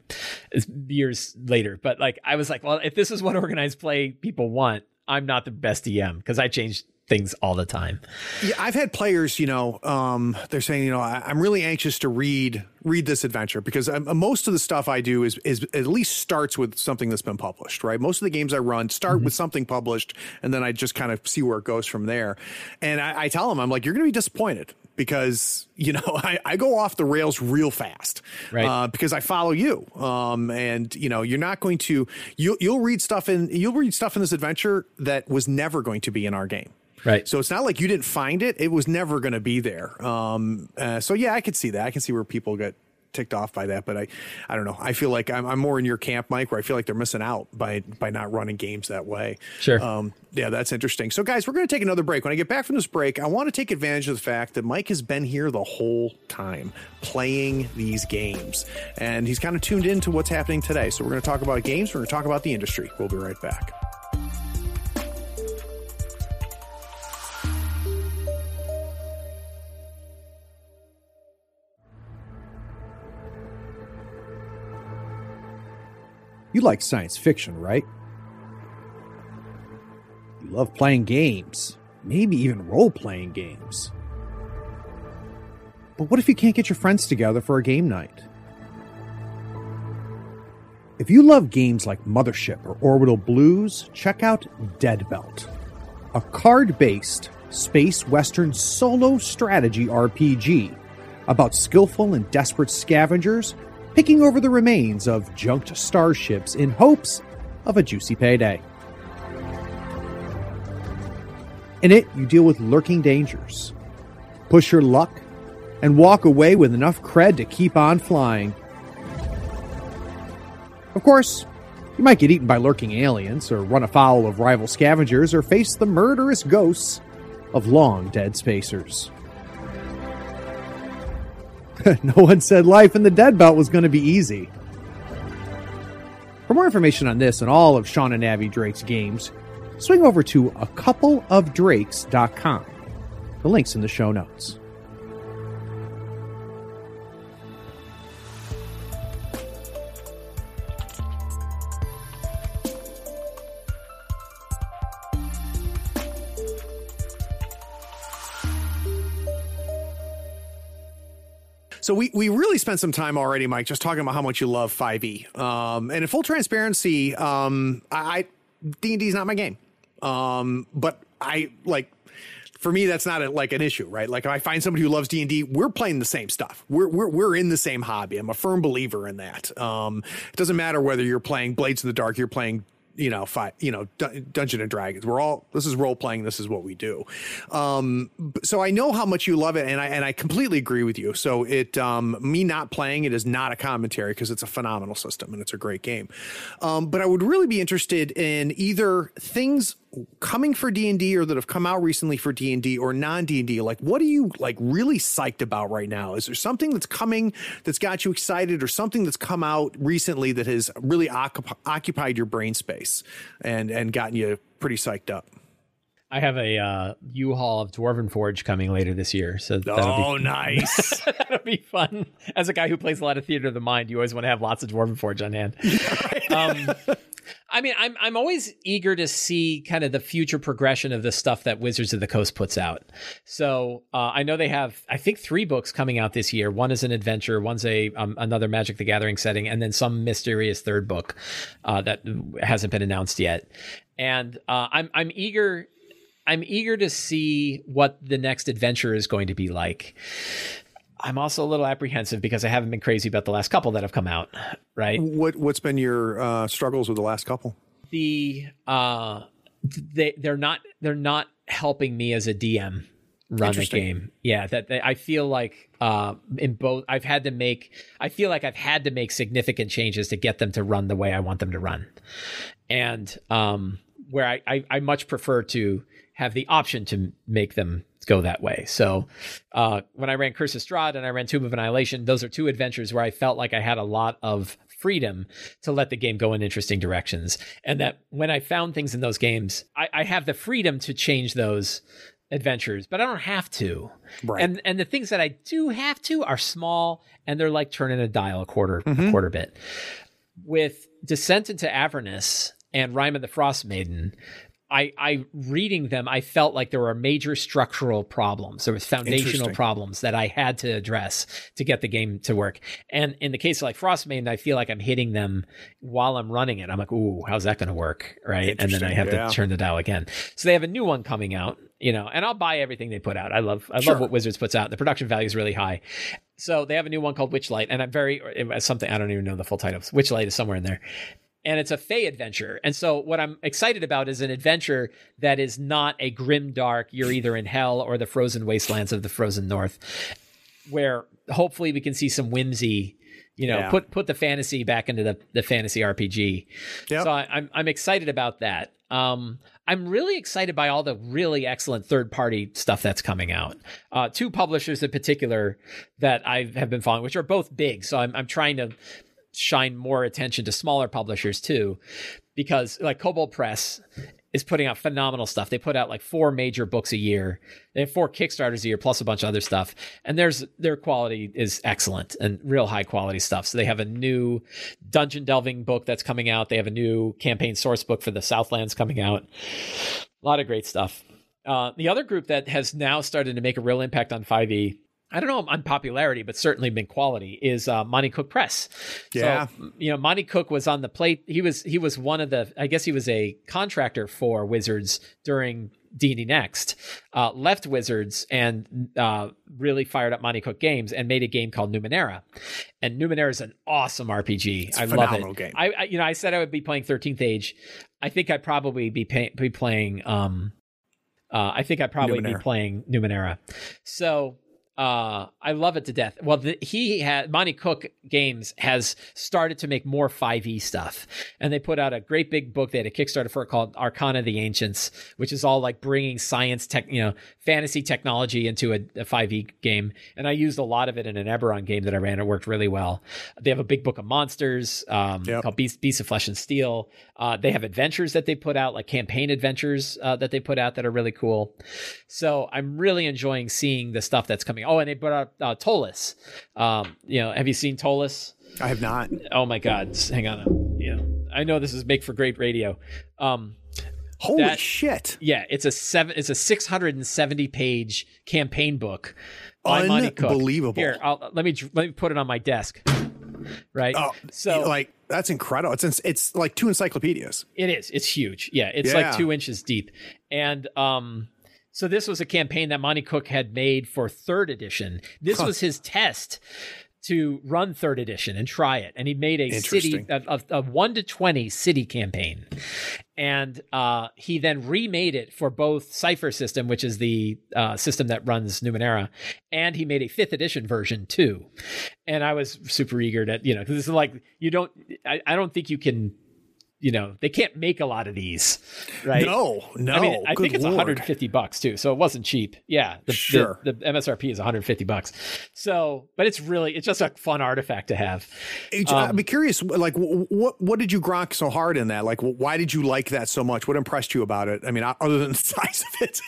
[SPEAKER 1] it's years later, but like I was like, well, if this is what organized play people want, I'm not the best DM because I change things all the time.
[SPEAKER 2] Yeah, I've had players, you know, um, they're saying, you know, I, I'm really anxious to read read this adventure because um, most of the stuff I do is is at least starts with something that's been published, right? Most of the games I run start with something published, and then I just kind of see where it goes from there. And I, I tell them, I'm like, you're going to be disappointed because (laughs) you know I, I go off the rails real fast,
[SPEAKER 1] Right.
[SPEAKER 2] Uh, because I follow you, um, and you know, you're not going to you you'll read stuff in you'll read stuff in this adventure that was never going to be in our game
[SPEAKER 1] Right.
[SPEAKER 2] So it's not like you didn't find it; it was never going to be there. Um, uh, so yeah, I could see that. I can see where people get ticked off by that, but I, I don't know. I feel like I'm, I'm more in your camp, Mike, where I feel like they're missing out by by not running games that way.
[SPEAKER 1] Sure.
[SPEAKER 2] Um, yeah, that's interesting. So, guys, we're going to take another break. When I get back from this break, I want to take advantage of the fact that Mike has been here the whole time playing these games, and he's kind of tuned into what's happening today. So, we're going to talk about games. We're going to talk about the industry. We'll be right back. You like science fiction, right? You love playing games, maybe even role playing games. But what if you can't get your friends together for a game night? If you love games like Mothership or Orbital Blues, check out Dead Belt, a card based space western solo strategy RPG about skillful and desperate scavengers picking over the remains of junked starships in hopes of a juicy payday. In it, you deal with lurking dangers, push your luck, and walk away with enough cred to keep on flying. Of course, you might get eaten by lurking aliens, or run afoul of rival scavengers, or face the murderous ghosts of long dead spacers. (laughs) no one said life in the dead belt was going to be easy. For more information on this and all of Sean and Abby Drake's games, swing over to a couple of coupleofdrakes.com. The link's in the show notes. So we, we really spent some time already, Mike, just talking about how much you love 5e. Um, and in full transparency, um, I D and D is not my game. Um, but I like for me that's not a, like an issue, right? Like if I find somebody who loves D and D, we're playing the same stuff. We're we're we're in the same hobby. I'm a firm believer in that. Um, it doesn't matter whether you're playing Blades in the Dark, you're playing you know, fight, you know, Dungeon and Dragons. We're all this is role playing. This is what we do. Um, so I know how much you love it, and I and I completely agree with you. So it, um, me not playing it is not a commentary because it's a phenomenal system and it's a great game. Um, but I would really be interested in either things coming for D&D or that have come out recently for D&D or non-D&D like what are you like really psyched about right now? Is there something that's coming that's got you excited or something that's come out recently that has really occupied your brain space and and gotten you pretty psyched up
[SPEAKER 1] I have a uh, U-Haul of Dwarven Forge coming later this year, so
[SPEAKER 2] oh, be, nice! (laughs)
[SPEAKER 1] that'll be fun. As a guy who plays a lot of theater of the mind, you always want to have lots of Dwarven Forge on hand. (laughs) um, I mean, I'm I'm always eager to see kind of the future progression of the stuff that Wizards of the Coast puts out. So uh, I know they have, I think, three books coming out this year. One is an adventure, one's a um, another Magic the Gathering setting, and then some mysterious third book uh, that hasn't been announced yet. And uh, I'm I'm eager. I'm eager to see what the next adventure is going to be like. I'm also a little apprehensive because I haven't been crazy about the last couple that have come out. Right.
[SPEAKER 2] What What's been your uh, struggles with the last couple?
[SPEAKER 1] The uh, they they're not they're not helping me as a DM run the game. Yeah, that they, I feel like uh, in both I've had to make I feel like I've had to make significant changes to get them to run the way I want them to run, and um, where I, I, I much prefer to have the option to make them go that way. So uh, when I ran Curse of Strahd and I ran Tomb of Annihilation, those are two adventures where I felt like I had a lot of freedom to let the game go in interesting directions. And that when I found things in those games, I, I have the freedom to change those adventures, but I don't have to. Right. And and the things that I do have to are small and they're like turning a dial a quarter mm-hmm. a quarter bit. With Descent into Avernus and Rime of the Frostmaiden, I, I reading them, I felt like there were major structural problems. There was foundational problems that I had to address to get the game to work. And in the case of like Frostmaiden, I feel like I'm hitting them while I'm running it. I'm like, ooh, how's that going to work? Right. And then I have yeah. to turn the dial again. So they have a new one coming out, you know, and I'll buy everything they put out. I love, I sure. love what Wizards puts out. The production value is really high. So they have a new one called Witchlight, and I'm very, uh, something I don't even know the full title. Witchlight is somewhere in there and it's a Fey adventure. And so what I'm excited about is an adventure that is not a grim dark, you're either in hell or the frozen wastelands of the frozen north, where hopefully we can see some whimsy. You know,
[SPEAKER 2] Yeah.
[SPEAKER 1] put put the fantasy back into the, the fantasy RPG.
[SPEAKER 2] Yep.
[SPEAKER 1] So I, I'm I'm excited about that. Um, I'm really excited by all the really excellent third party stuff that's coming out. Uh, two publishers in particular that I have been following, which are both big. So I'm I'm trying to shine more attention to smaller publishers too, because like Kobold Press is putting out phenomenal stuff. They put out like four major books a year. They have four Kickstarters a year plus a bunch of other stuff. And there's their quality is excellent and real high quality stuff. So they have a new dungeon delving book that's coming out. They have a new campaign source book for the Southlands coming out. A lot of great stuff. Uh, the other group that has now started to make a real impact on 5e, I don't know on popularity, but certainly been quality, is uh, Monte Cook Press.
[SPEAKER 2] Yeah.
[SPEAKER 1] So, you know, Monte Cook was on the plate. He was he was one of the. I guess he was a contractor for Wizards during D&D Next. Uh, left Wizards and uh, really fired up Monte Cook Games and made a game called Numenera. And Numenera is an awesome RPG. I
[SPEAKER 2] a
[SPEAKER 1] love it.
[SPEAKER 2] game.
[SPEAKER 1] I, I you know I said I would be playing 13th Age. I think I'd probably be pay, be playing. Um, uh, I think I'd probably be playing Numenera. So uh, I love it to death. Well, the, he had Monte Cook Games has started to make more 5e stuff, and they put out a great big book. They had a Kickstarter for it called Arcana of the Ancients, which is all like bringing science, tech, you know, fantasy technology into a, a 5e game. And I used a lot of it in an Eberron game that I ran. It worked really well. They have a big book of monsters um,
[SPEAKER 2] Yep.
[SPEAKER 1] called Beast, Beasts of Flesh and Steel. Uh, they have adventures that they put out, like campaign adventures uh, that they put out that are really cool. So I'm really enjoying seeing the stuff that's coming. Oh, and they put out uh, Ptolus. Um, you know, have you seen Ptolus?
[SPEAKER 2] I have not.
[SPEAKER 1] Oh my God! Hang on. Know, I know this is make for great radio. Um,
[SPEAKER 2] Holy
[SPEAKER 1] That-
[SPEAKER 2] shit.
[SPEAKER 1] yeah, it's a seven. It's a 670 page campaign book. by Monte Cook.
[SPEAKER 2] Unbelievable.
[SPEAKER 1] Here, I'll, let me let me put it on my desk. Right.
[SPEAKER 2] Oh,
[SPEAKER 1] so
[SPEAKER 2] like that's incredible. It's it's like two encyclopedias.
[SPEAKER 1] It is. It's huge. Yeah, it's
[SPEAKER 2] Yeah.
[SPEAKER 1] like two inches deep. And um, so this was a campaign that Monte Cook had made for third edition. This was his test to run third edition and try it. And he made a city
[SPEAKER 2] Interesting.
[SPEAKER 1] a, a, a one to twenty city campaign. And uh, he then remade it for both Cipher System, which is the uh, system that runs Numenera, and he made a fifth edition version too. And I was super eager to, you know, because this is like you don't, I, I don't think you can, you know, they can't make a lot of these, right?
[SPEAKER 2] No, no.
[SPEAKER 1] I mean, I
[SPEAKER 2] good
[SPEAKER 1] think it's
[SPEAKER 2] Lord.
[SPEAKER 1] 150 bucks too, so it wasn't cheap. Yeah, the,
[SPEAKER 2] Sure.
[SPEAKER 1] the, the MSRP is 150 bucks. So, but it's really it's just a fun artifact to have.
[SPEAKER 2] Hey,
[SPEAKER 1] Um,
[SPEAKER 2] I'd be curious, like, what what did you grok so hard in that? Like, why did you like that so much? What impressed you about it? I mean, other than (laughs) the size of it.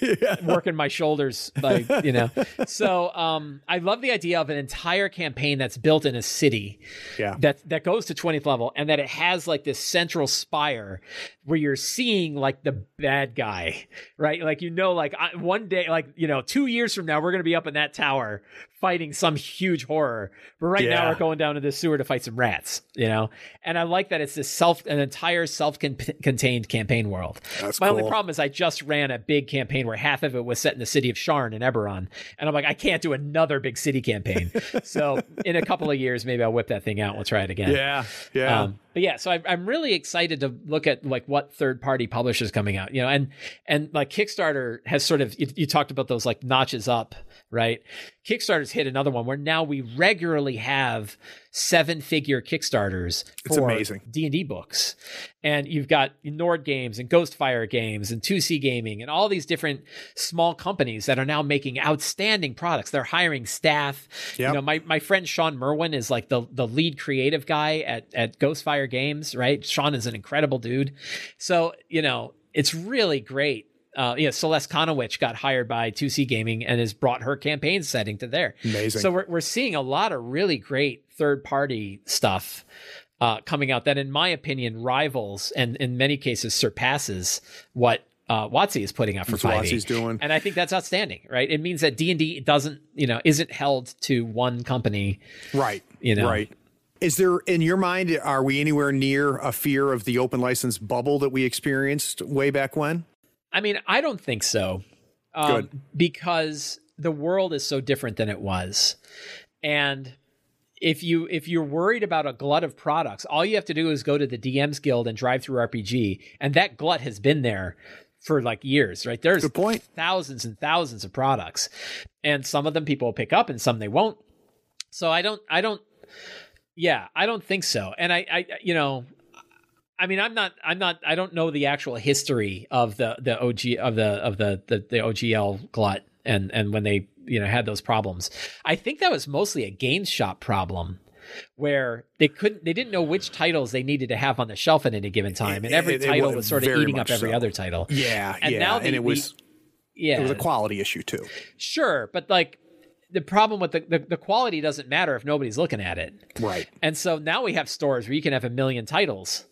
[SPEAKER 2] Yeah. (laughs)
[SPEAKER 1] working my shoulders like you know (laughs) so um i love the idea of an entire campaign that's built in a city
[SPEAKER 2] Yeah.
[SPEAKER 1] that that goes to 20th level and that it has like this central spire where you're seeing like the bad guy right like you know like I, one day like you know two years from now we're gonna be up in that tower fighting some huge horror but right now we're going down to the sewer to fight some rats you know and i like that it's this self an entire self-contained campaign world
[SPEAKER 2] That's
[SPEAKER 1] my only problem is I just ran a big campaign where half of it was set in the city of Sharn and Eberron, and I'm like, I can't do another big city campaign. (laughs) so in a couple of years, maybe I'll whip that thing out. and We'll try it again.
[SPEAKER 2] Yeah. Yeah.
[SPEAKER 1] Um, but yeah, so I, I'm really excited to look at like what third party publishers coming out, you know, and and like Kickstarter has sort of you, you talked about those like notches up, right? Kickstarter's hit another one where now we regularly have seven figure Kickstarters
[SPEAKER 2] It's
[SPEAKER 1] for
[SPEAKER 2] amazing.
[SPEAKER 1] D and D books, and you've got Nord Games and Ghostfire Games and 2C Gaming and all these different small companies that are now making outstanding products. They're hiring staff.
[SPEAKER 2] Yep.
[SPEAKER 1] You know, my, my friend Shawn Merwin is like the the lead creative guy at at Ghostfire Games, right? Sean is an incredible dude. So, you know, it's really great. Uh, you know, Celeste Conowitch got hired by 2C Gaming and has brought her campaign setting to there.
[SPEAKER 2] Amazing.
[SPEAKER 1] So we're we're seeing a lot of really great third party stuff uh, coming out that, in my opinion, rivals and in many cases surpasses what uh, WotC is putting out for
[SPEAKER 2] That's
[SPEAKER 1] 5e.
[SPEAKER 2] Doing.
[SPEAKER 1] And I think that's outstanding, right? It means that D and D doesn't, you know, isn't held to one company.
[SPEAKER 2] right.
[SPEAKER 1] you know.
[SPEAKER 2] Right. Is there, in your mind, are we anywhere near a fear of the open license bubble that we experienced way back when?
[SPEAKER 1] I mean, I don't think so. Um,
[SPEAKER 2] Good.
[SPEAKER 1] Because the world is so different than it was. And if you if you're worried about a glut of products, all you have to do is go to the DMs Guild and DriveThruRPG, and that glut has been there for like years, right? There's
[SPEAKER 2] Good point.
[SPEAKER 1] thousands and thousands of products, and some of them people will pick up, and some they won't. So I don't, I don't, yeah, I don't think so. And I, I, you know, I mean, I'm not, I'm not, I don't know the actual history of the the OG of the of the the, the OGL glut and and when they you know had those problems. I think that was mostly a games shop problem where they couldn't they didn't know which titles they needed to have on the shelf at any given time and every
[SPEAKER 2] It- it
[SPEAKER 1] title
[SPEAKER 2] was
[SPEAKER 1] was sort of eating up every
[SPEAKER 2] so.
[SPEAKER 1] other title
[SPEAKER 2] Yeah,
[SPEAKER 1] and
[SPEAKER 2] yeah,
[SPEAKER 1] now the,
[SPEAKER 2] and it
[SPEAKER 1] the-
[SPEAKER 2] was
[SPEAKER 1] yeah
[SPEAKER 2] it was a quality issue too.
[SPEAKER 1] sure but like the problem with the, the the quality doesn't matter if nobody's looking at it
[SPEAKER 2] Right.
[SPEAKER 1] and so now we have stores where you can have a million titles,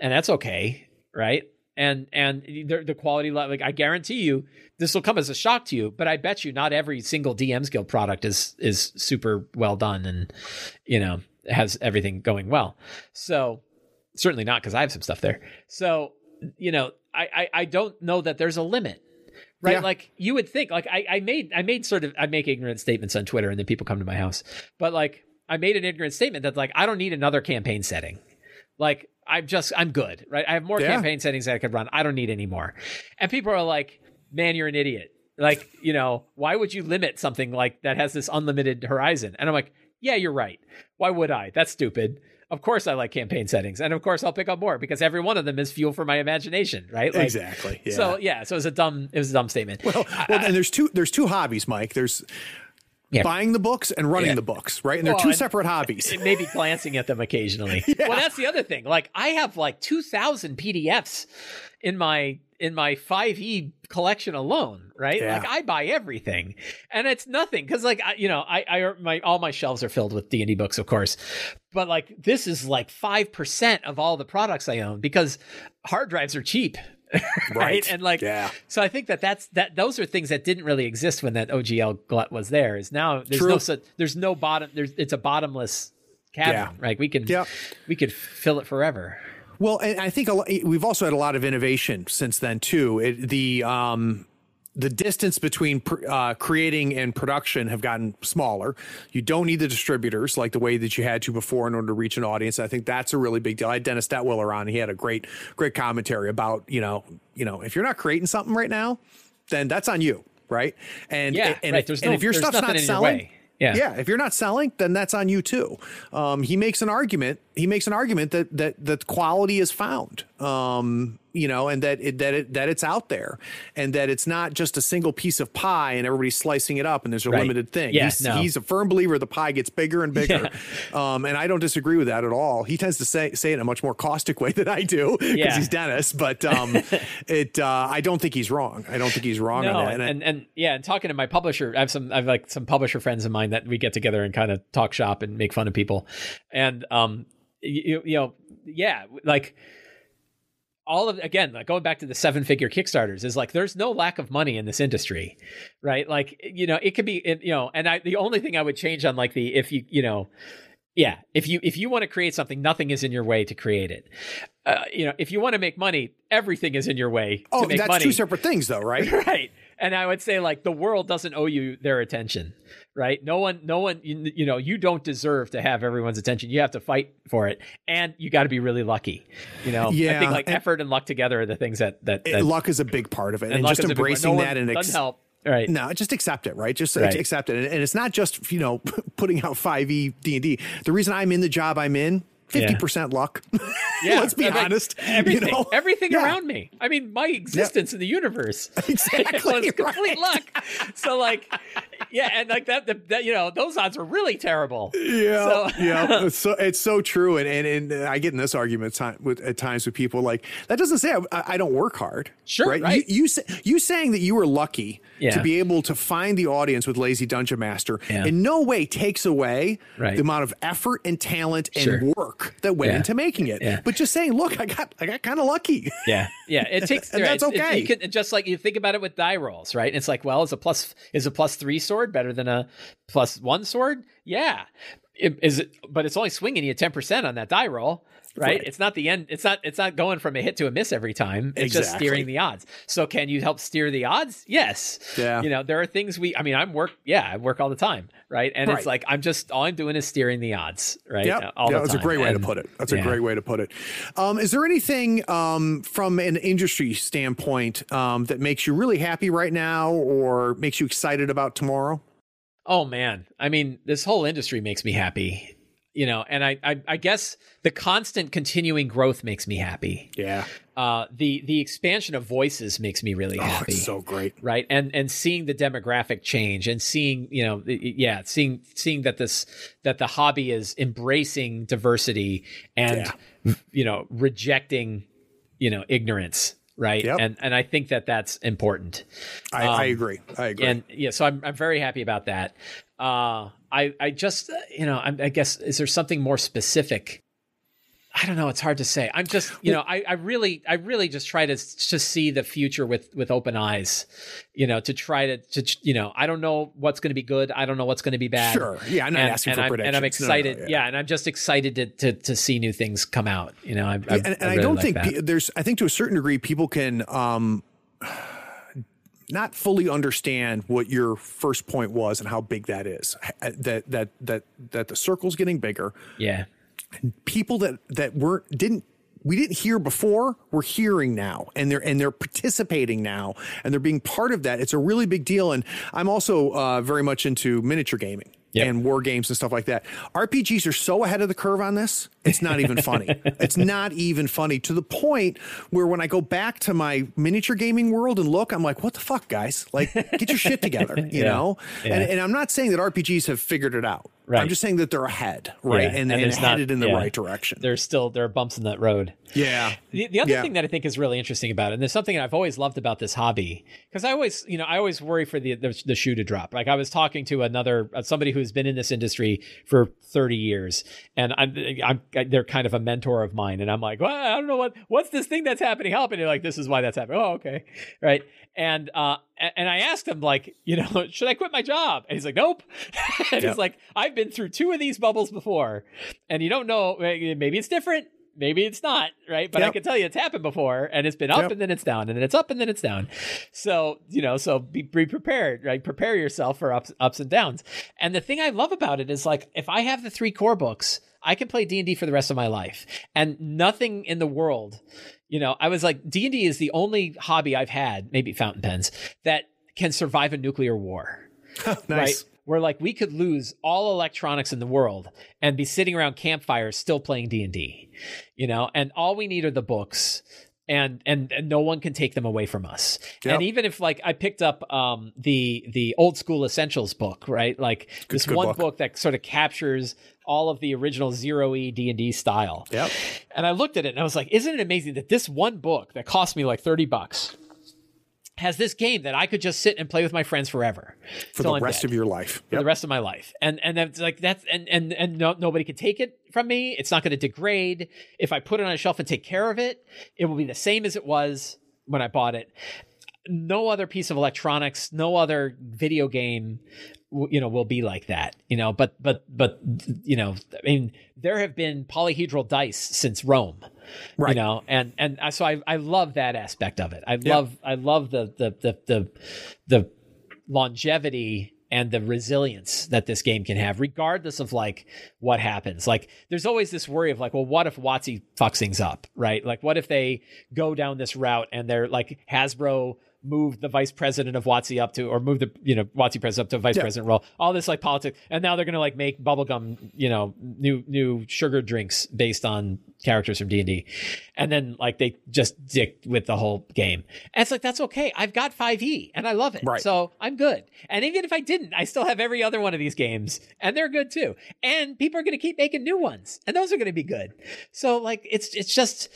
[SPEAKER 1] and that's okay, right? And and the, the quality, like I guarantee you, this will come as a shock to you. But I bet you, not every single DM's Guild product is is super well done, and you know has everything going well. So certainly not because I have some stuff there. So you know, I I, I don't know that there's a limit. Right,
[SPEAKER 2] Yeah.
[SPEAKER 1] like you would think. Like I, I made, I made sort of, I make ignorant statements on Twitter, and then people come to my house. But like, I made an ignorant statement that like I don't need another campaign setting. Like I'm just I'm good, right? I have more
[SPEAKER 2] Yeah.
[SPEAKER 1] campaign settings that I could run. I don't need any more. And people are like, "Man, you're an idiot." Like, you know, why would you limit something like that has this unlimited horizon? And I'm like, "Yeah, you're right. Why would I? That's stupid." Of course I like campaign settings, and of course I'll pick up more because every one of them is fuel for my imagination, right? Like,
[SPEAKER 2] exactly. Yeah.
[SPEAKER 1] So yeah, so it was a dumb it was a dumb statement.
[SPEAKER 2] well, well, and there's two there's two hobbies, Mike. There's
[SPEAKER 1] Yeah.
[SPEAKER 2] buying the books and running
[SPEAKER 1] Yeah.
[SPEAKER 2] the books, right? And they're two
[SPEAKER 1] and-
[SPEAKER 2] separate hobbies.
[SPEAKER 1] and (laughs) maybe glancing at them occasionally. (laughs) Well, that's the other thing. Like I have like 2000 PDFs in my in my 5e collection alone, right?
[SPEAKER 2] Yeah.
[SPEAKER 1] Like I buy everything. And it's nothing cuz like I, you know, I I my all my shelves are filled with D&D books, of course. But like this is like 5% of all the products I own because hard drives are cheap. (laughs) right?
[SPEAKER 2] Right.
[SPEAKER 1] And like
[SPEAKER 2] Yeah.
[SPEAKER 1] so I think that that's that those are things that didn't really exist when that OGL glut was there. Is now there's no
[SPEAKER 2] True.
[SPEAKER 1] such there's no bottom there's it's a bottomless cavern.
[SPEAKER 2] Yeah.
[SPEAKER 1] Like we can
[SPEAKER 2] yeah.
[SPEAKER 1] we could fill it forever.
[SPEAKER 2] Well, and I think a lo- we've also had a lot of innovation since then too. It, the um, the distance between uh, creating and production have gotten smaller. You don't need the distributors like the way that you had to before in order to reach an audience. I think that's a really big deal. I had Dennis Detwiller on. He had a great great commentary about you know you know if you're not creating something right now, then that's on you, right? And
[SPEAKER 1] Yeah,
[SPEAKER 2] and,
[SPEAKER 1] right.
[SPEAKER 2] if,
[SPEAKER 1] There's
[SPEAKER 2] and if your stuff's not
[SPEAKER 1] in your
[SPEAKER 2] selling.
[SPEAKER 1] Yeah.
[SPEAKER 2] Yeah, if you're not selling, then that's on you too. Um, he makes an argument. He makes an argument that that that quality is found. Um, you know, and that it, that it, that it's out there, and that it's not just a single piece of pie and everybody's slicing it up and there's a
[SPEAKER 1] Right.
[SPEAKER 2] limited thing.
[SPEAKER 1] Yeah,
[SPEAKER 2] he's,
[SPEAKER 1] no.
[SPEAKER 2] he's a firm believer the pie gets bigger and bigger, um, and I don't disagree with that at all. He tends to say say it in a much more caustic way (laughs) than I do because
[SPEAKER 1] Yeah.
[SPEAKER 2] he's Dennis. But (laughs) um, it uh, I don't think he's wrong. I don't think he's wrong
[SPEAKER 1] No,
[SPEAKER 2] on that.
[SPEAKER 1] and, and and yeah, and talking to my publisher, I have some I have like some publisher friends of mine that we get together and kind of talk shop and make fun of people. And um you, you know, yeah, like all of again like going back to the seven figure kickstarters is like there's no lack of money in this industry right? Like you know it could be you know and i the only thing i would change on like the if you you know yeah if you if you want to create something nothing is in your way to create it. Uh, you know if you want to make money everything is in your way
[SPEAKER 2] oh,
[SPEAKER 1] to make
[SPEAKER 2] that's
[SPEAKER 1] money.
[SPEAKER 2] two separate things, though, right? (laughs)
[SPEAKER 1] right and i would say like the world doesn't owe you their attention right no one no one you, you know you don't deserve to have everyone's attention you have to fight for it and you got to be really lucky you know
[SPEAKER 2] yeah, i
[SPEAKER 1] think like
[SPEAKER 2] and-
[SPEAKER 1] effort and luck together are the things that that, that
[SPEAKER 2] luck is a big part of it, and,
[SPEAKER 1] luck
[SPEAKER 2] just
[SPEAKER 1] is a big one.
[SPEAKER 2] embracing
[SPEAKER 1] No
[SPEAKER 2] that and
[SPEAKER 1] doesn't
[SPEAKER 2] ex-
[SPEAKER 1] help right
[SPEAKER 2] No, just accept it, right? Just
[SPEAKER 1] Right.
[SPEAKER 2] accept it, and, and it's not just you know (laughs) putting out 5e D&D. The reason I'm in the job I'm in, fifty percent luck. (laughs)
[SPEAKER 1] yeah
[SPEAKER 2] let's be
[SPEAKER 1] I mean,
[SPEAKER 2] honest.
[SPEAKER 1] everything
[SPEAKER 2] you know?
[SPEAKER 1] everything
[SPEAKER 2] Yeah.
[SPEAKER 1] around me i mean my existence in the universe (laughs) (laughs)
[SPEAKER 2] Exactly,
[SPEAKER 1] was complete
[SPEAKER 2] right.
[SPEAKER 1] luck so like yeah and like that, the, that you know those odds are really terrible
[SPEAKER 2] Yeah,
[SPEAKER 1] So-
[SPEAKER 2] yeah, it's so it's so true, and and, and uh, I get in this argument time, with, at times with people like that doesn't say I, I don't work hard.
[SPEAKER 1] Sure,
[SPEAKER 2] right?
[SPEAKER 1] right.
[SPEAKER 2] You you, you saying that you were lucky
[SPEAKER 1] Yeah.
[SPEAKER 2] to be able to find the audience with Lazy Dungeon Master
[SPEAKER 1] Yeah.
[SPEAKER 2] in no way takes away
[SPEAKER 1] Right.
[SPEAKER 2] the amount of effort and talent and
[SPEAKER 1] Sure.
[SPEAKER 2] work that went
[SPEAKER 1] Yeah.
[SPEAKER 2] into making it.
[SPEAKER 1] Yeah.
[SPEAKER 2] But just saying, look, I got I got kind of lucky.
[SPEAKER 1] Yeah, yeah. (laughs) It takes.
[SPEAKER 2] And
[SPEAKER 1] right,
[SPEAKER 2] that's okay.
[SPEAKER 1] you can, just like you think about it with die rolls, right? It's like, well, is a plus is a plus three sword better than a plus one sword? Yeah. It- Is it? But it's only swinging you ten percent on that die roll. Right?
[SPEAKER 2] Right.
[SPEAKER 1] It's not the end. It's not. It's not going from a hit to a miss every time. It's just steering the odds. So can you help steer the odds? Yes.
[SPEAKER 2] Yeah.
[SPEAKER 1] You know, there are things we. I mean, I'm work. Yeah, I work all the time, right? And it's like I'm just all I'm doing is steering the odds, right?
[SPEAKER 2] Yep.
[SPEAKER 1] All
[SPEAKER 2] yeah, that's a great way to put it. That's a great way to put it. Um, is there anything um, from an industry standpoint um, that makes you really happy right now or makes you excited about tomorrow?
[SPEAKER 1] Oh man, I mean, this whole industry makes me happy. You know, and I, I, I guess the constant continuing growth makes me happy.
[SPEAKER 2] Yeah.
[SPEAKER 1] Uh, the the expansion of voices makes me really
[SPEAKER 2] Oh,
[SPEAKER 1] happy.
[SPEAKER 2] so great.
[SPEAKER 1] right and and seeing the demographic change and seeing you know yeah seeing seeing that this that the hobby is embracing diversity and you know rejecting you know ignorance right
[SPEAKER 2] Yep.
[SPEAKER 1] and and i think that that's important
[SPEAKER 2] I, I
[SPEAKER 1] Um,
[SPEAKER 2] agree. I agree.
[SPEAKER 1] and yeah so i'm i'm very happy about that uh i i just uh, you know I'm, i guess is there something more specific I don't know. It's hard to say. I'm just, you know, I, I really, I really just try to to see the future with with open eyes, you know, to try to, to you know, I don't know what's going to be good. I don't know what's going to be bad.
[SPEAKER 2] Sure. Yeah, I'm not
[SPEAKER 1] and,
[SPEAKER 2] asking
[SPEAKER 1] and
[SPEAKER 2] for
[SPEAKER 1] I'm, And I'm
[SPEAKER 2] predictions. No, no,
[SPEAKER 1] excited.
[SPEAKER 2] yeah.
[SPEAKER 1] yeah. and I'm just excited to to to see new things come out. You know, I, I,
[SPEAKER 2] and, and I,
[SPEAKER 1] really
[SPEAKER 2] don't
[SPEAKER 1] like
[SPEAKER 2] think pe- there's i think to a certain degree people can um not fully understand what your first point was and how big that is. That that that that the circle's getting bigger.
[SPEAKER 1] Yeah,
[SPEAKER 2] people that that weren't didn't we didn't hear before we're hearing now. And they're and they're participating now. And they're being part of that. It's a really big deal. And i'm also uh, very much into miniature gaming
[SPEAKER 1] Yep.
[SPEAKER 2] and war games and stuff like that rpgs are so ahead of the curve on this it's not even funny (laughs) it's not even funny to the point where when i go back to my miniature gaming world and look i'm like what the fuck guys like get your shit together (laughs) you
[SPEAKER 1] Yeah.
[SPEAKER 2] know
[SPEAKER 1] Yeah.
[SPEAKER 2] and, and i'm not saying that rpgs have figured it out
[SPEAKER 1] Right.
[SPEAKER 2] i'm just saying that they're ahead right
[SPEAKER 1] Yeah.
[SPEAKER 2] and, and,
[SPEAKER 1] not-
[SPEAKER 2] headed in the
[SPEAKER 1] yeah.
[SPEAKER 2] right direction
[SPEAKER 1] There's still there are bumps in that road.
[SPEAKER 2] yeah.
[SPEAKER 1] The, the other
[SPEAKER 2] Yeah.
[SPEAKER 1] thing that I think is really interesting about it, and there's something I've always loved about this hobby, because I always, you know, I always worry for the, the the shoe to drop. Like I was talking to another uh, somebody who's been in this industry for 30 years, and I'm, I'm they're kind of a mentor of mine, and I'm like, well, I don't know what what's this thing that's happening. Help! And they're like, this is why that's happening. Oh, okay, right. And uh, and I asked him like, you know, (laughs) should I quit my job? And he's like, nope. (laughs) and
[SPEAKER 2] Yep.
[SPEAKER 1] he's like, I've been through two of these bubbles before, and you don't know. Maybe it's different maybe it's not right but i can tell you it's happened before and it's been up
[SPEAKER 2] Yep.
[SPEAKER 1] and then it's down and then it's up and then it's down so you know so be, be prepared right prepare yourself for ups ups and downs and the thing i love about it is like if i have the three core books i can play d&d for the rest of my life and nothing in the world you know i was like d&d is the only hobby i've had maybe fountain pens that can survive a nuclear war (laughs)
[SPEAKER 2] nice
[SPEAKER 1] right? Where like we could lose all electronics in the world and be sitting around campfires still playing D and D, you know, and all we need are the books. And, and and no one can take them away from us.
[SPEAKER 2] Yep.
[SPEAKER 1] And even if like I picked up um the the old school essentials book, right? Like this
[SPEAKER 2] good
[SPEAKER 1] one
[SPEAKER 2] book.
[SPEAKER 1] book. that sort of captures all of the original zero E D and D style.
[SPEAKER 2] Yep.
[SPEAKER 1] And I looked at it and I was like, isn't it amazing that this one book that cost me like 30 bucks has this game that I could just sit and play with my friends forever
[SPEAKER 2] For the
[SPEAKER 1] I'm
[SPEAKER 2] rest
[SPEAKER 1] dead
[SPEAKER 2] of your life.
[SPEAKER 1] for the rest of my life. And and that's like that's and and and no, nobody can take it from me. It's not going to degrade. If I put it on a shelf and take care of it, it will be the same as it was when I bought it. No other piece of electronics, no other video game you know will be like that you know but but but you know i mean there have been polyhedral dice since rome
[SPEAKER 2] Right.
[SPEAKER 1] you know and and uh, so i i love that aspect of it i love i love the the the the, the longevity and the resilience that this game can have, regardless of like what happens. Like, there's always this worry of like, well, what if WotC fucks things up, right? Like, what if they go down this route and they're like Hasbro moved the vice president of WotC up to, or move the you know WotC president up to a vice
[SPEAKER 2] Yeah.
[SPEAKER 1] president role. All this like politics, and now they're gonna like make bubblegum, you know, new new sugar drinks based on characters from D and D, and then like they just dick with the whole game. And it's like that's okay. I've got five E, and I love it.
[SPEAKER 2] Right.
[SPEAKER 1] So I'm good. And even if I didn't, I still have every other one of these games, and they're good too. And people are gonna keep making new ones, and those are gonna be good. So like it's it's just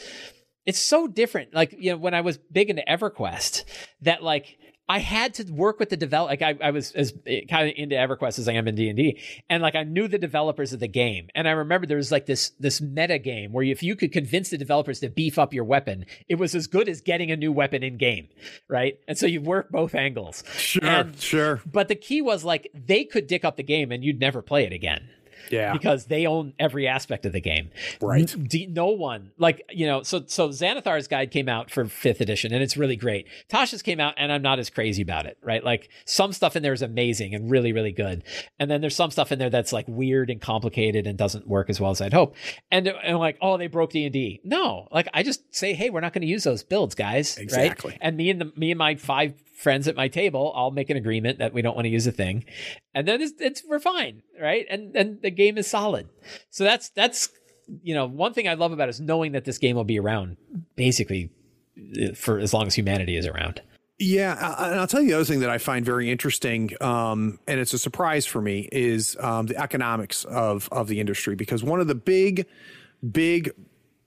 [SPEAKER 1] it's so different. Like, you know, when I was big into EverQuest, that like I had to work with the develop. Like, I, I was as eh, kind of into EverQuest as I am in D and D, and like I knew the developers of the game, and I remember there was like this this meta game where if you could convince the developers to beef up your weapon, it was as good as getting a new weapon in game, right? And so you work both angles.
[SPEAKER 2] Sure.
[SPEAKER 1] And-
[SPEAKER 2] sure.
[SPEAKER 1] but the key was like they could dick up the game and you'd never play it again.
[SPEAKER 2] Yeah.
[SPEAKER 1] because they own every aspect of the game.
[SPEAKER 2] Right.
[SPEAKER 1] N- no one like you know. So so Xanathar's guide came out for fifth edition, and it's really great. Tasha's came out, and I'm not as crazy about it. Right, like some stuff in there is amazing and really really good, and then there's some stuff in there that's like weird and complicated and doesn't work as well as I'd hope. And and like oh they broke D and D. No, like I just say hey we're not going to use those builds, guys.
[SPEAKER 2] Exactly.
[SPEAKER 1] Right? And me and the me and my five friends at my table all make an agreement that we don't want to use a thing and then it's, it's we're fine right and and the game is solid so that's that's you know one thing i love about it is knowing that this game will be around basically uh, for as long as humanity is around
[SPEAKER 2] Yeah, uh, and I'll tell you the other thing that I find very interesting, um, and it's a surprise for me, is um, the economics of of the industry. Because one of the big, big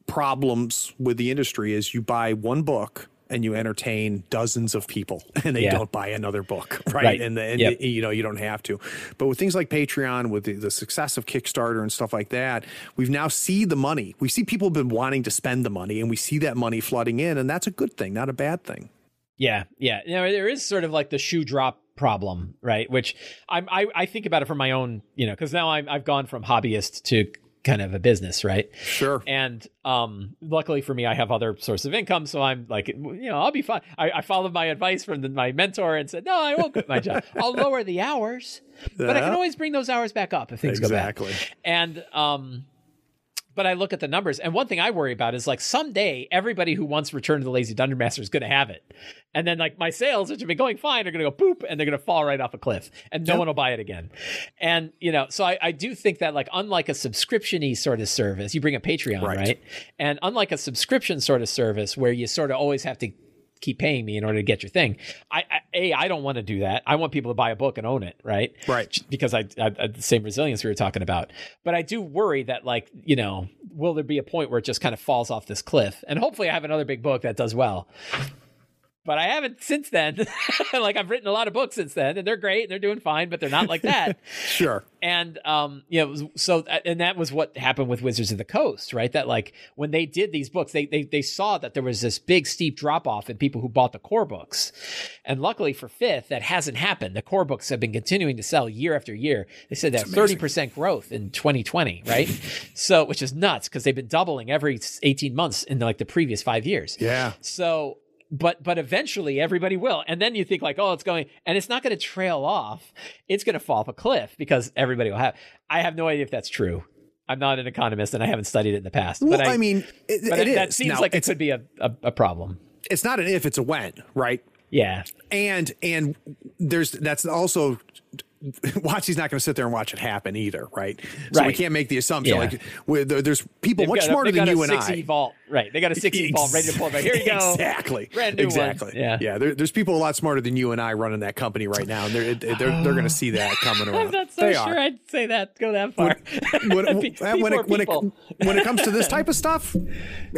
[SPEAKER 2] problems with the industry is you buy one book and you entertain dozens of people, (laughs) and they
[SPEAKER 1] Yeah.
[SPEAKER 2] don't buy another book, (laughs) right?
[SPEAKER 1] Right.
[SPEAKER 2] And, the, and
[SPEAKER 1] Yep.
[SPEAKER 2] you know you don't have to. But with things like Patreon, with the, the success of Kickstarter and stuff like that, we've now see the money. We see people have been wanting to spend the money, and we see that money flooding in, and that's a good thing, not a bad thing.
[SPEAKER 1] Yeah, yeah. You know, there is sort of like the shoe drop problem, right? Which I'm, I I think about it from my own, you know, because now I'm I've gone from hobbyist to kind of a business, right?
[SPEAKER 2] Sure.
[SPEAKER 1] And um, luckily for me, I have other sources of income, so I'm like, you know, I'll be fine. I, I followed my advice from the, my mentor and said, no, I won't quit my job. (laughs) I'll lower the hours, but I can always bring those hours back up if things
[SPEAKER 2] Exactly.
[SPEAKER 1] go bad. And um, but I look at the numbers, and one thing I worry about is like someday everybody who wants Return to the Lazy Dungeon Master is going to have it, and then like my sales, which have been going fine, are going to go boop, and they're going to fall right off a cliff, and no one will buy it again. And you know, so I, I do think that like unlike a subscription-y sort of service, you bring a Patreon,
[SPEAKER 2] Right.
[SPEAKER 1] right? And unlike a subscription sort of service where you sort of always have to keep paying me in order to get your thing. I, I a I don't want to do that. I want people to buy a book and own it, right?
[SPEAKER 2] Right.
[SPEAKER 1] Because I, I, I the same resilience we were talking about. But I do worry that like you know, will there be a point where it just kind of falls off this cliff? And hopefully, I have another big book that does well. But I haven't since then. (laughs) like I've written a lot of books since then, and they're great and they're doing fine, but they're not like that. (laughs)
[SPEAKER 2] Sure.
[SPEAKER 1] and um you know so and that was what happened with wizards of the coast right? That like when they did these books they they, they saw that there was this big steep drop off in people who bought the core books. And luckily for fifth that hasn't happened. The core books have been continuing to sell year after year. They said that 30% growth in 2020 right? (laughs) So which is nuts because they've been doubling every 18 months in like the previous five years.
[SPEAKER 2] Yeah.
[SPEAKER 1] so, but but eventually everybody will, and then you think like, oh, it's going, and it's not going to trail off. It's going to fall off a cliff because everybody will have. I have no idea if that's true. I'm not an economist, and I haven't studied it in the past.
[SPEAKER 2] Well,
[SPEAKER 1] but
[SPEAKER 2] I, mean, it,
[SPEAKER 1] but
[SPEAKER 2] it
[SPEAKER 1] that seems
[SPEAKER 2] Now,
[SPEAKER 1] like it could be a, a, a problem.
[SPEAKER 2] it's not an if, it's a when, right?
[SPEAKER 1] Yeah,
[SPEAKER 2] And and there's that's also (laughs) WotC's not going to sit there and watch it happen either, right? So we can't make the assumption
[SPEAKER 1] Yeah.
[SPEAKER 2] like there's people
[SPEAKER 1] They've
[SPEAKER 2] much
[SPEAKER 1] got
[SPEAKER 2] smarter than
[SPEAKER 1] got
[SPEAKER 2] you
[SPEAKER 1] a
[SPEAKER 2] and
[SPEAKER 1] 60
[SPEAKER 2] I.
[SPEAKER 1] vault, right? They got a 60 vault ready to pull. Right here you go.
[SPEAKER 2] Exactly.
[SPEAKER 1] New one.
[SPEAKER 2] exactly.
[SPEAKER 1] Yeah.
[SPEAKER 2] Yeah. There, there's people a lot smarter than you and I running that company right now, and they're they're they're going to see that coming (laughs) around.
[SPEAKER 1] I'm not so
[SPEAKER 2] they
[SPEAKER 1] sure
[SPEAKER 2] are.
[SPEAKER 1] I'd say that. Go that far. (laughs)
[SPEAKER 2] when, when, when, it, when, it, when it comes to this type of stuff,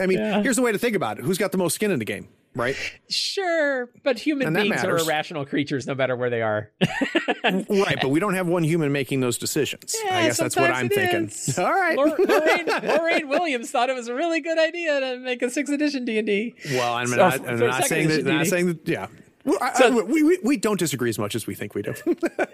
[SPEAKER 2] I mean, here's the way to think about it: who's got the most skin in the game, right?
[SPEAKER 1] Sure, but human beings are irrational creatures, no matter where they are. (laughs)
[SPEAKER 2] right, but we don't have one human making those decisions. I guess that's what I'm thinking.
[SPEAKER 1] is. (laughs)
[SPEAKER 2] All right.
[SPEAKER 1] Lor- Lorraine, (laughs) Lorraine Williams thought it was a really good idea to make a sixth edition D and D.
[SPEAKER 2] well, I'm
[SPEAKER 1] So,
[SPEAKER 2] not, I'm not saying that. Not saying that. Yeah. Well, I-
[SPEAKER 1] So-
[SPEAKER 2] I- we, we, we don't disagree as much as we think we do. (laughs) (laughs)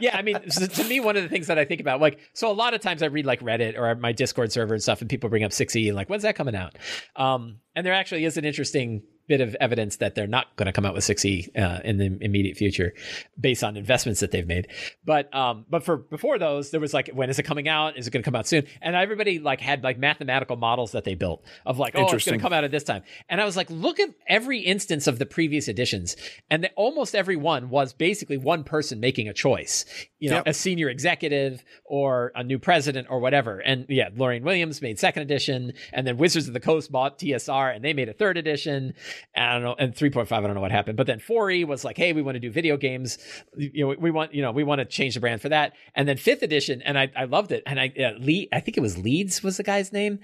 [SPEAKER 1] yeah, I mean, so to me, one of the things that I think about, like, so a lot of times I read like Reddit or my Discord server and stuff, and people bring up 6e and like, when's that coming out? Um, and there actually is an interesting bit of evidence that they're not going to come out with 6e uh, in the immediate future, based on investments that they've made. But um, but for before those, there was like, when is it coming out? Is it going to come out soon? And everybody like had like mathematical models that they built of like, oh, it's going to come out at this time. And I was like, look at every instance of the previous editions, and the, almost every one was basically one person making a choice. You know,
[SPEAKER 2] Yep.
[SPEAKER 1] a senior executive or a new president or whatever. And yeah, Lorraine Williams made second edition, and then Wizards of the Coast bought TSR and they made a third edition. I don't know, and 3.5, I don't know what happened. But then 4E was like, hey, we want to do video games. You know, we want, you know, we want to change the brand for that. And then fifth edition, and I, I loved it. And I, uh, Lee, I think it was Leeds was the guy's name.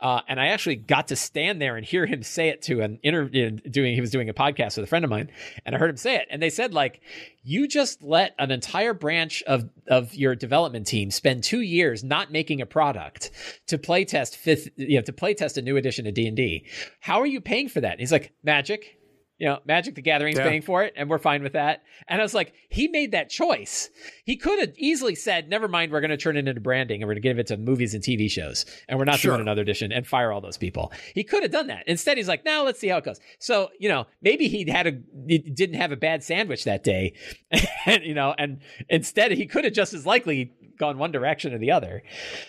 [SPEAKER 1] Uh, and I actually got to stand there and hear him say it to an interview doing, he was doing a podcast with a friend of mine, and I heard him say it. And they said, like, you just let an entire branch of, of your development team spend two years not making a product to play test fifth, you know, to play test a new edition of D and D. How are you paying for that? And he's like, magic. You know, Magic the Gathering's
[SPEAKER 2] Yeah.
[SPEAKER 1] paying for it, and we're fine with that. And I was like, he made that choice. He could have easily said, never mind, we're going to turn it into branding and we're going to give it to movies and TV shows, and we're not
[SPEAKER 2] Sure.
[SPEAKER 1] doing another edition and fire all those people. He could have done that. Instead, he's like, now let's see how it goes. So, you know, maybe he had a he didn't have a bad sandwich that day, (laughs) and you know, and instead he could have just as likely gone one direction or the other.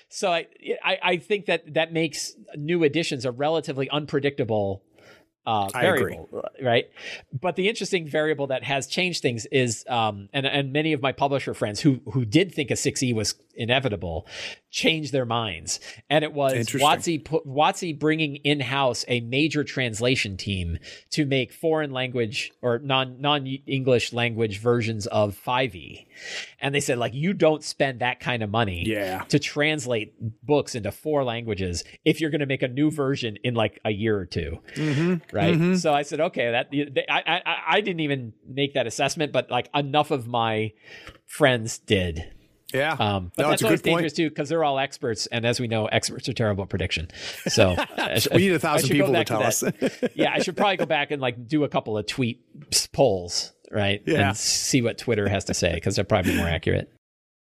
[SPEAKER 1] So I, I, I think that that makes new editions a relatively unpredictable uh, variable, right? But the interesting variable that has changed things is, um, and and many of my publisher friends who who did think a six E was inevitable, changed their minds, and it was. WotC WotC bringing in house a major translation team to make foreign language or non non English language versions of five E, and they said like you don't spend that kind of money
[SPEAKER 2] Yeah.
[SPEAKER 1] to translate books into four languages if you're going to make a new version in like a year or 2 mm-hmm. right? Mm-hmm. So I said, okay, that they, I, I I didn't even make that assessment, but like enough of my friends did.
[SPEAKER 2] Yeah.
[SPEAKER 1] Um, but
[SPEAKER 2] no,
[SPEAKER 1] that's always
[SPEAKER 2] good point.
[SPEAKER 1] dangerous too because they're all experts, and as we know, experts are terrible at prediction. So (laughs) sh-
[SPEAKER 2] We need a thousand people to tell us. (laughs)
[SPEAKER 1] yeah, I should probably go back and like do a couple of tweet polls, right?
[SPEAKER 2] Yeah.
[SPEAKER 1] and see what Twitter has to say because they're probably more accurate.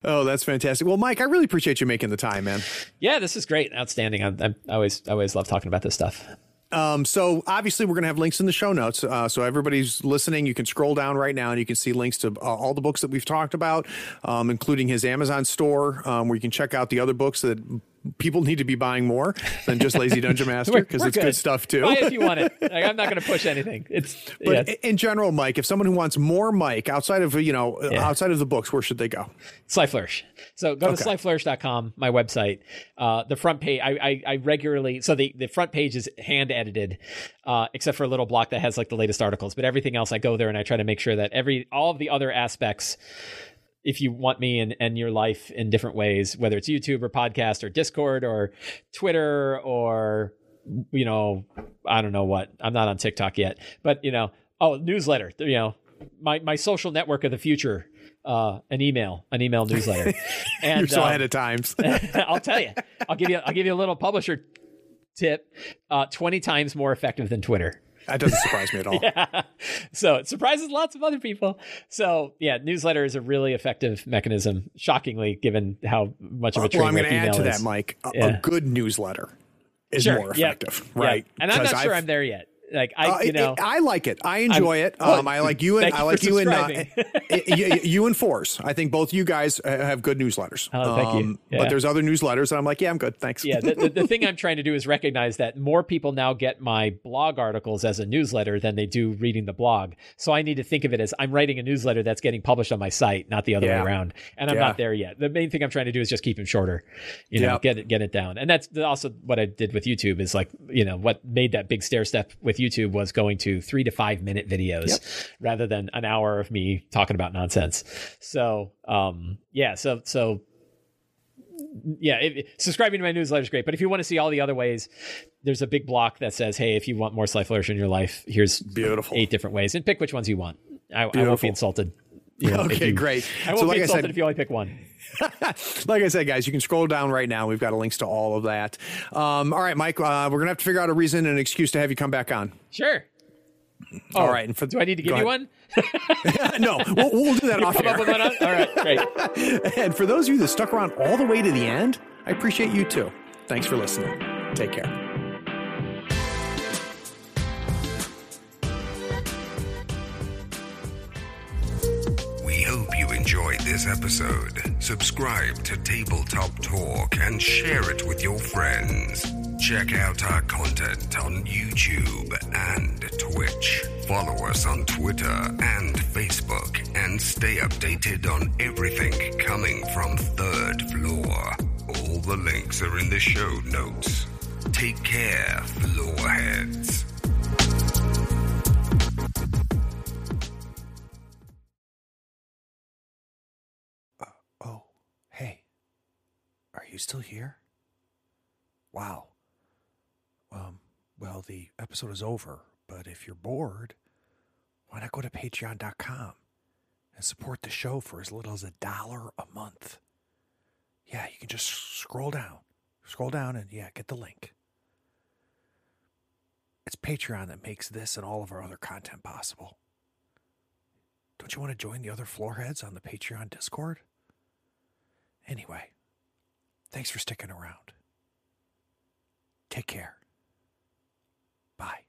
[SPEAKER 2] Oh, that's fantastic. Well, Mike, I really appreciate you making the time, man.
[SPEAKER 1] Yeah, this is great, outstanding. I'm, I'm, I always I always love talking about this stuff.
[SPEAKER 2] Um, so obviously we're going to have links in the show notes. Uh, so everybody's listening, you can scroll down right now and you can see links to uh, all the books that we've talked about, um, including his Amazon store, um, where you can check out the other books that people need to be buying more than just Lazy (laughs) Dungeon Master because it's good. stuff too.
[SPEAKER 1] Buy if you want it. Like, I'm not going to push anything. It's (laughs)
[SPEAKER 2] But
[SPEAKER 1] yeah,
[SPEAKER 2] in general, Mike, if someone who wants more Mike outside of you know
[SPEAKER 1] Yeah.
[SPEAKER 2] outside of the books, where should they go?
[SPEAKER 1] Sly Flourish. So go
[SPEAKER 2] Okay.
[SPEAKER 1] to slyflourish.com, my website. Uh, the front page, I, I, I regularly, so the, the front page is hand edited, uh, except for a little block that has like the latest articles. But everything else, I go there and I try to make sure that every, all of the other aspects, if you want me and, and your life in different ways, whether it's YouTube or podcast or Discord or Twitter or, you know, I don't know what, I'm not on TikTok yet, but you know, oh, newsletter, you know, my, my social network of the future, uh, an email, an email newsletter. (laughs) And
[SPEAKER 2] You're so
[SPEAKER 1] um,
[SPEAKER 2] ahead of times. (laughs)
[SPEAKER 1] I'll tell you, I'll give you, I'll give you a little publisher tip, uh, 20 times more effective than Twitter.
[SPEAKER 2] That doesn't surprise me at (laughs) all.
[SPEAKER 1] Yeah. So it surprises lots of other people. So yeah, newsletter is a really effective mechanism, shockingly, given how much of a train
[SPEAKER 2] Well, I'm going to add to that,
[SPEAKER 1] is.
[SPEAKER 2] Mike. A, a good newsletter is
[SPEAKER 1] Sure,
[SPEAKER 2] more effective,
[SPEAKER 1] yeah.
[SPEAKER 2] right?
[SPEAKER 1] And I'm not sure
[SPEAKER 2] I've-
[SPEAKER 1] I'm there yet. Like I,
[SPEAKER 2] Uh,
[SPEAKER 1] you know,
[SPEAKER 2] it- I like it. I enjoy it.
[SPEAKER 1] well,
[SPEAKER 2] Um, I like you and I like you and uh. (laughs) you, you and Force. I think both you guys uh, have good newsletters. Um,
[SPEAKER 1] Oh, thank you. Yeah.
[SPEAKER 2] But there's other newsletters, and I'm like, yeah, I'm good. Thanks.
[SPEAKER 1] yeah, the, the, the thing I'm (laughs) trying to do is recognize that more people now get my blog articles as a newsletter than they do reading the blog. So I need to think of it as I'm writing a newsletter that's getting published on my site, not the other
[SPEAKER 2] Yeah.
[SPEAKER 1] way around. And I'm
[SPEAKER 2] Yeah.
[SPEAKER 1] not there yet. The main thing I'm trying to do is just keep them shorter. You know,
[SPEAKER 2] Yep.
[SPEAKER 1] get it get it down. And that's also what I did with YouTube is like, you know, what made that big stair step with YouTube was going to three to five minute videos rather than an hour of me talking about nonsense. So um yeah, so so yeah, it, subscribing to my newsletter is great. But if you want to see all the other ways, there's a big block that says, "Hey, if you want more Sly Flourish in your life, here's
[SPEAKER 2] Beautiful.
[SPEAKER 1] eight different ways, and pick which ones you want." I, I won't be insulted. you (laughs) know,
[SPEAKER 2] Okay,
[SPEAKER 1] you-
[SPEAKER 2] great. (laughs)
[SPEAKER 1] I won't
[SPEAKER 2] So
[SPEAKER 1] be
[SPEAKER 2] like I
[SPEAKER 1] insulted
[SPEAKER 2] said-
[SPEAKER 1] if you only pick one. (laughs)
[SPEAKER 2] like I said, guys, you can scroll down right now. We've got links to all of that. Um, all right, Mike, uh, we're gonna have to figure out a reason and an excuse to have you come back on.
[SPEAKER 1] Sure.
[SPEAKER 2] all
[SPEAKER 1] Oh,
[SPEAKER 2] right. And for,
[SPEAKER 1] Do I need to give you one? (laughs)
[SPEAKER 2] no, we'll, we'll do that off
[SPEAKER 1] Come up with
[SPEAKER 2] air.
[SPEAKER 1] All right, great. (laughs)
[SPEAKER 2] And for those of you that stuck around all the way to the end, I appreciate you too. Thanks for listening. Take care.
[SPEAKER 3] We hope you enjoyed this episode. Subscribe to Tabletop Talk and share it with your friends. Check out our content on YouTube and Twitch. Follow us on Twitter and Facebook and stay updated on everything coming from Third Floor. All the links are in the show notes. Take care, floorheads.
[SPEAKER 2] Uh, oh, hey, are you still here? Wow. Um, well, the episode is over, but if you're bored, why not go to patreon.com and support the show for as little as a dollar a month? Yeah, you can just scroll down, scroll down, and yeah, get the link. It's Patreon that makes this and all of our other content possible. Don't you want to join the other floorheads on the Patreon Discord? Anyway, thanks for sticking around. Take care. Bye.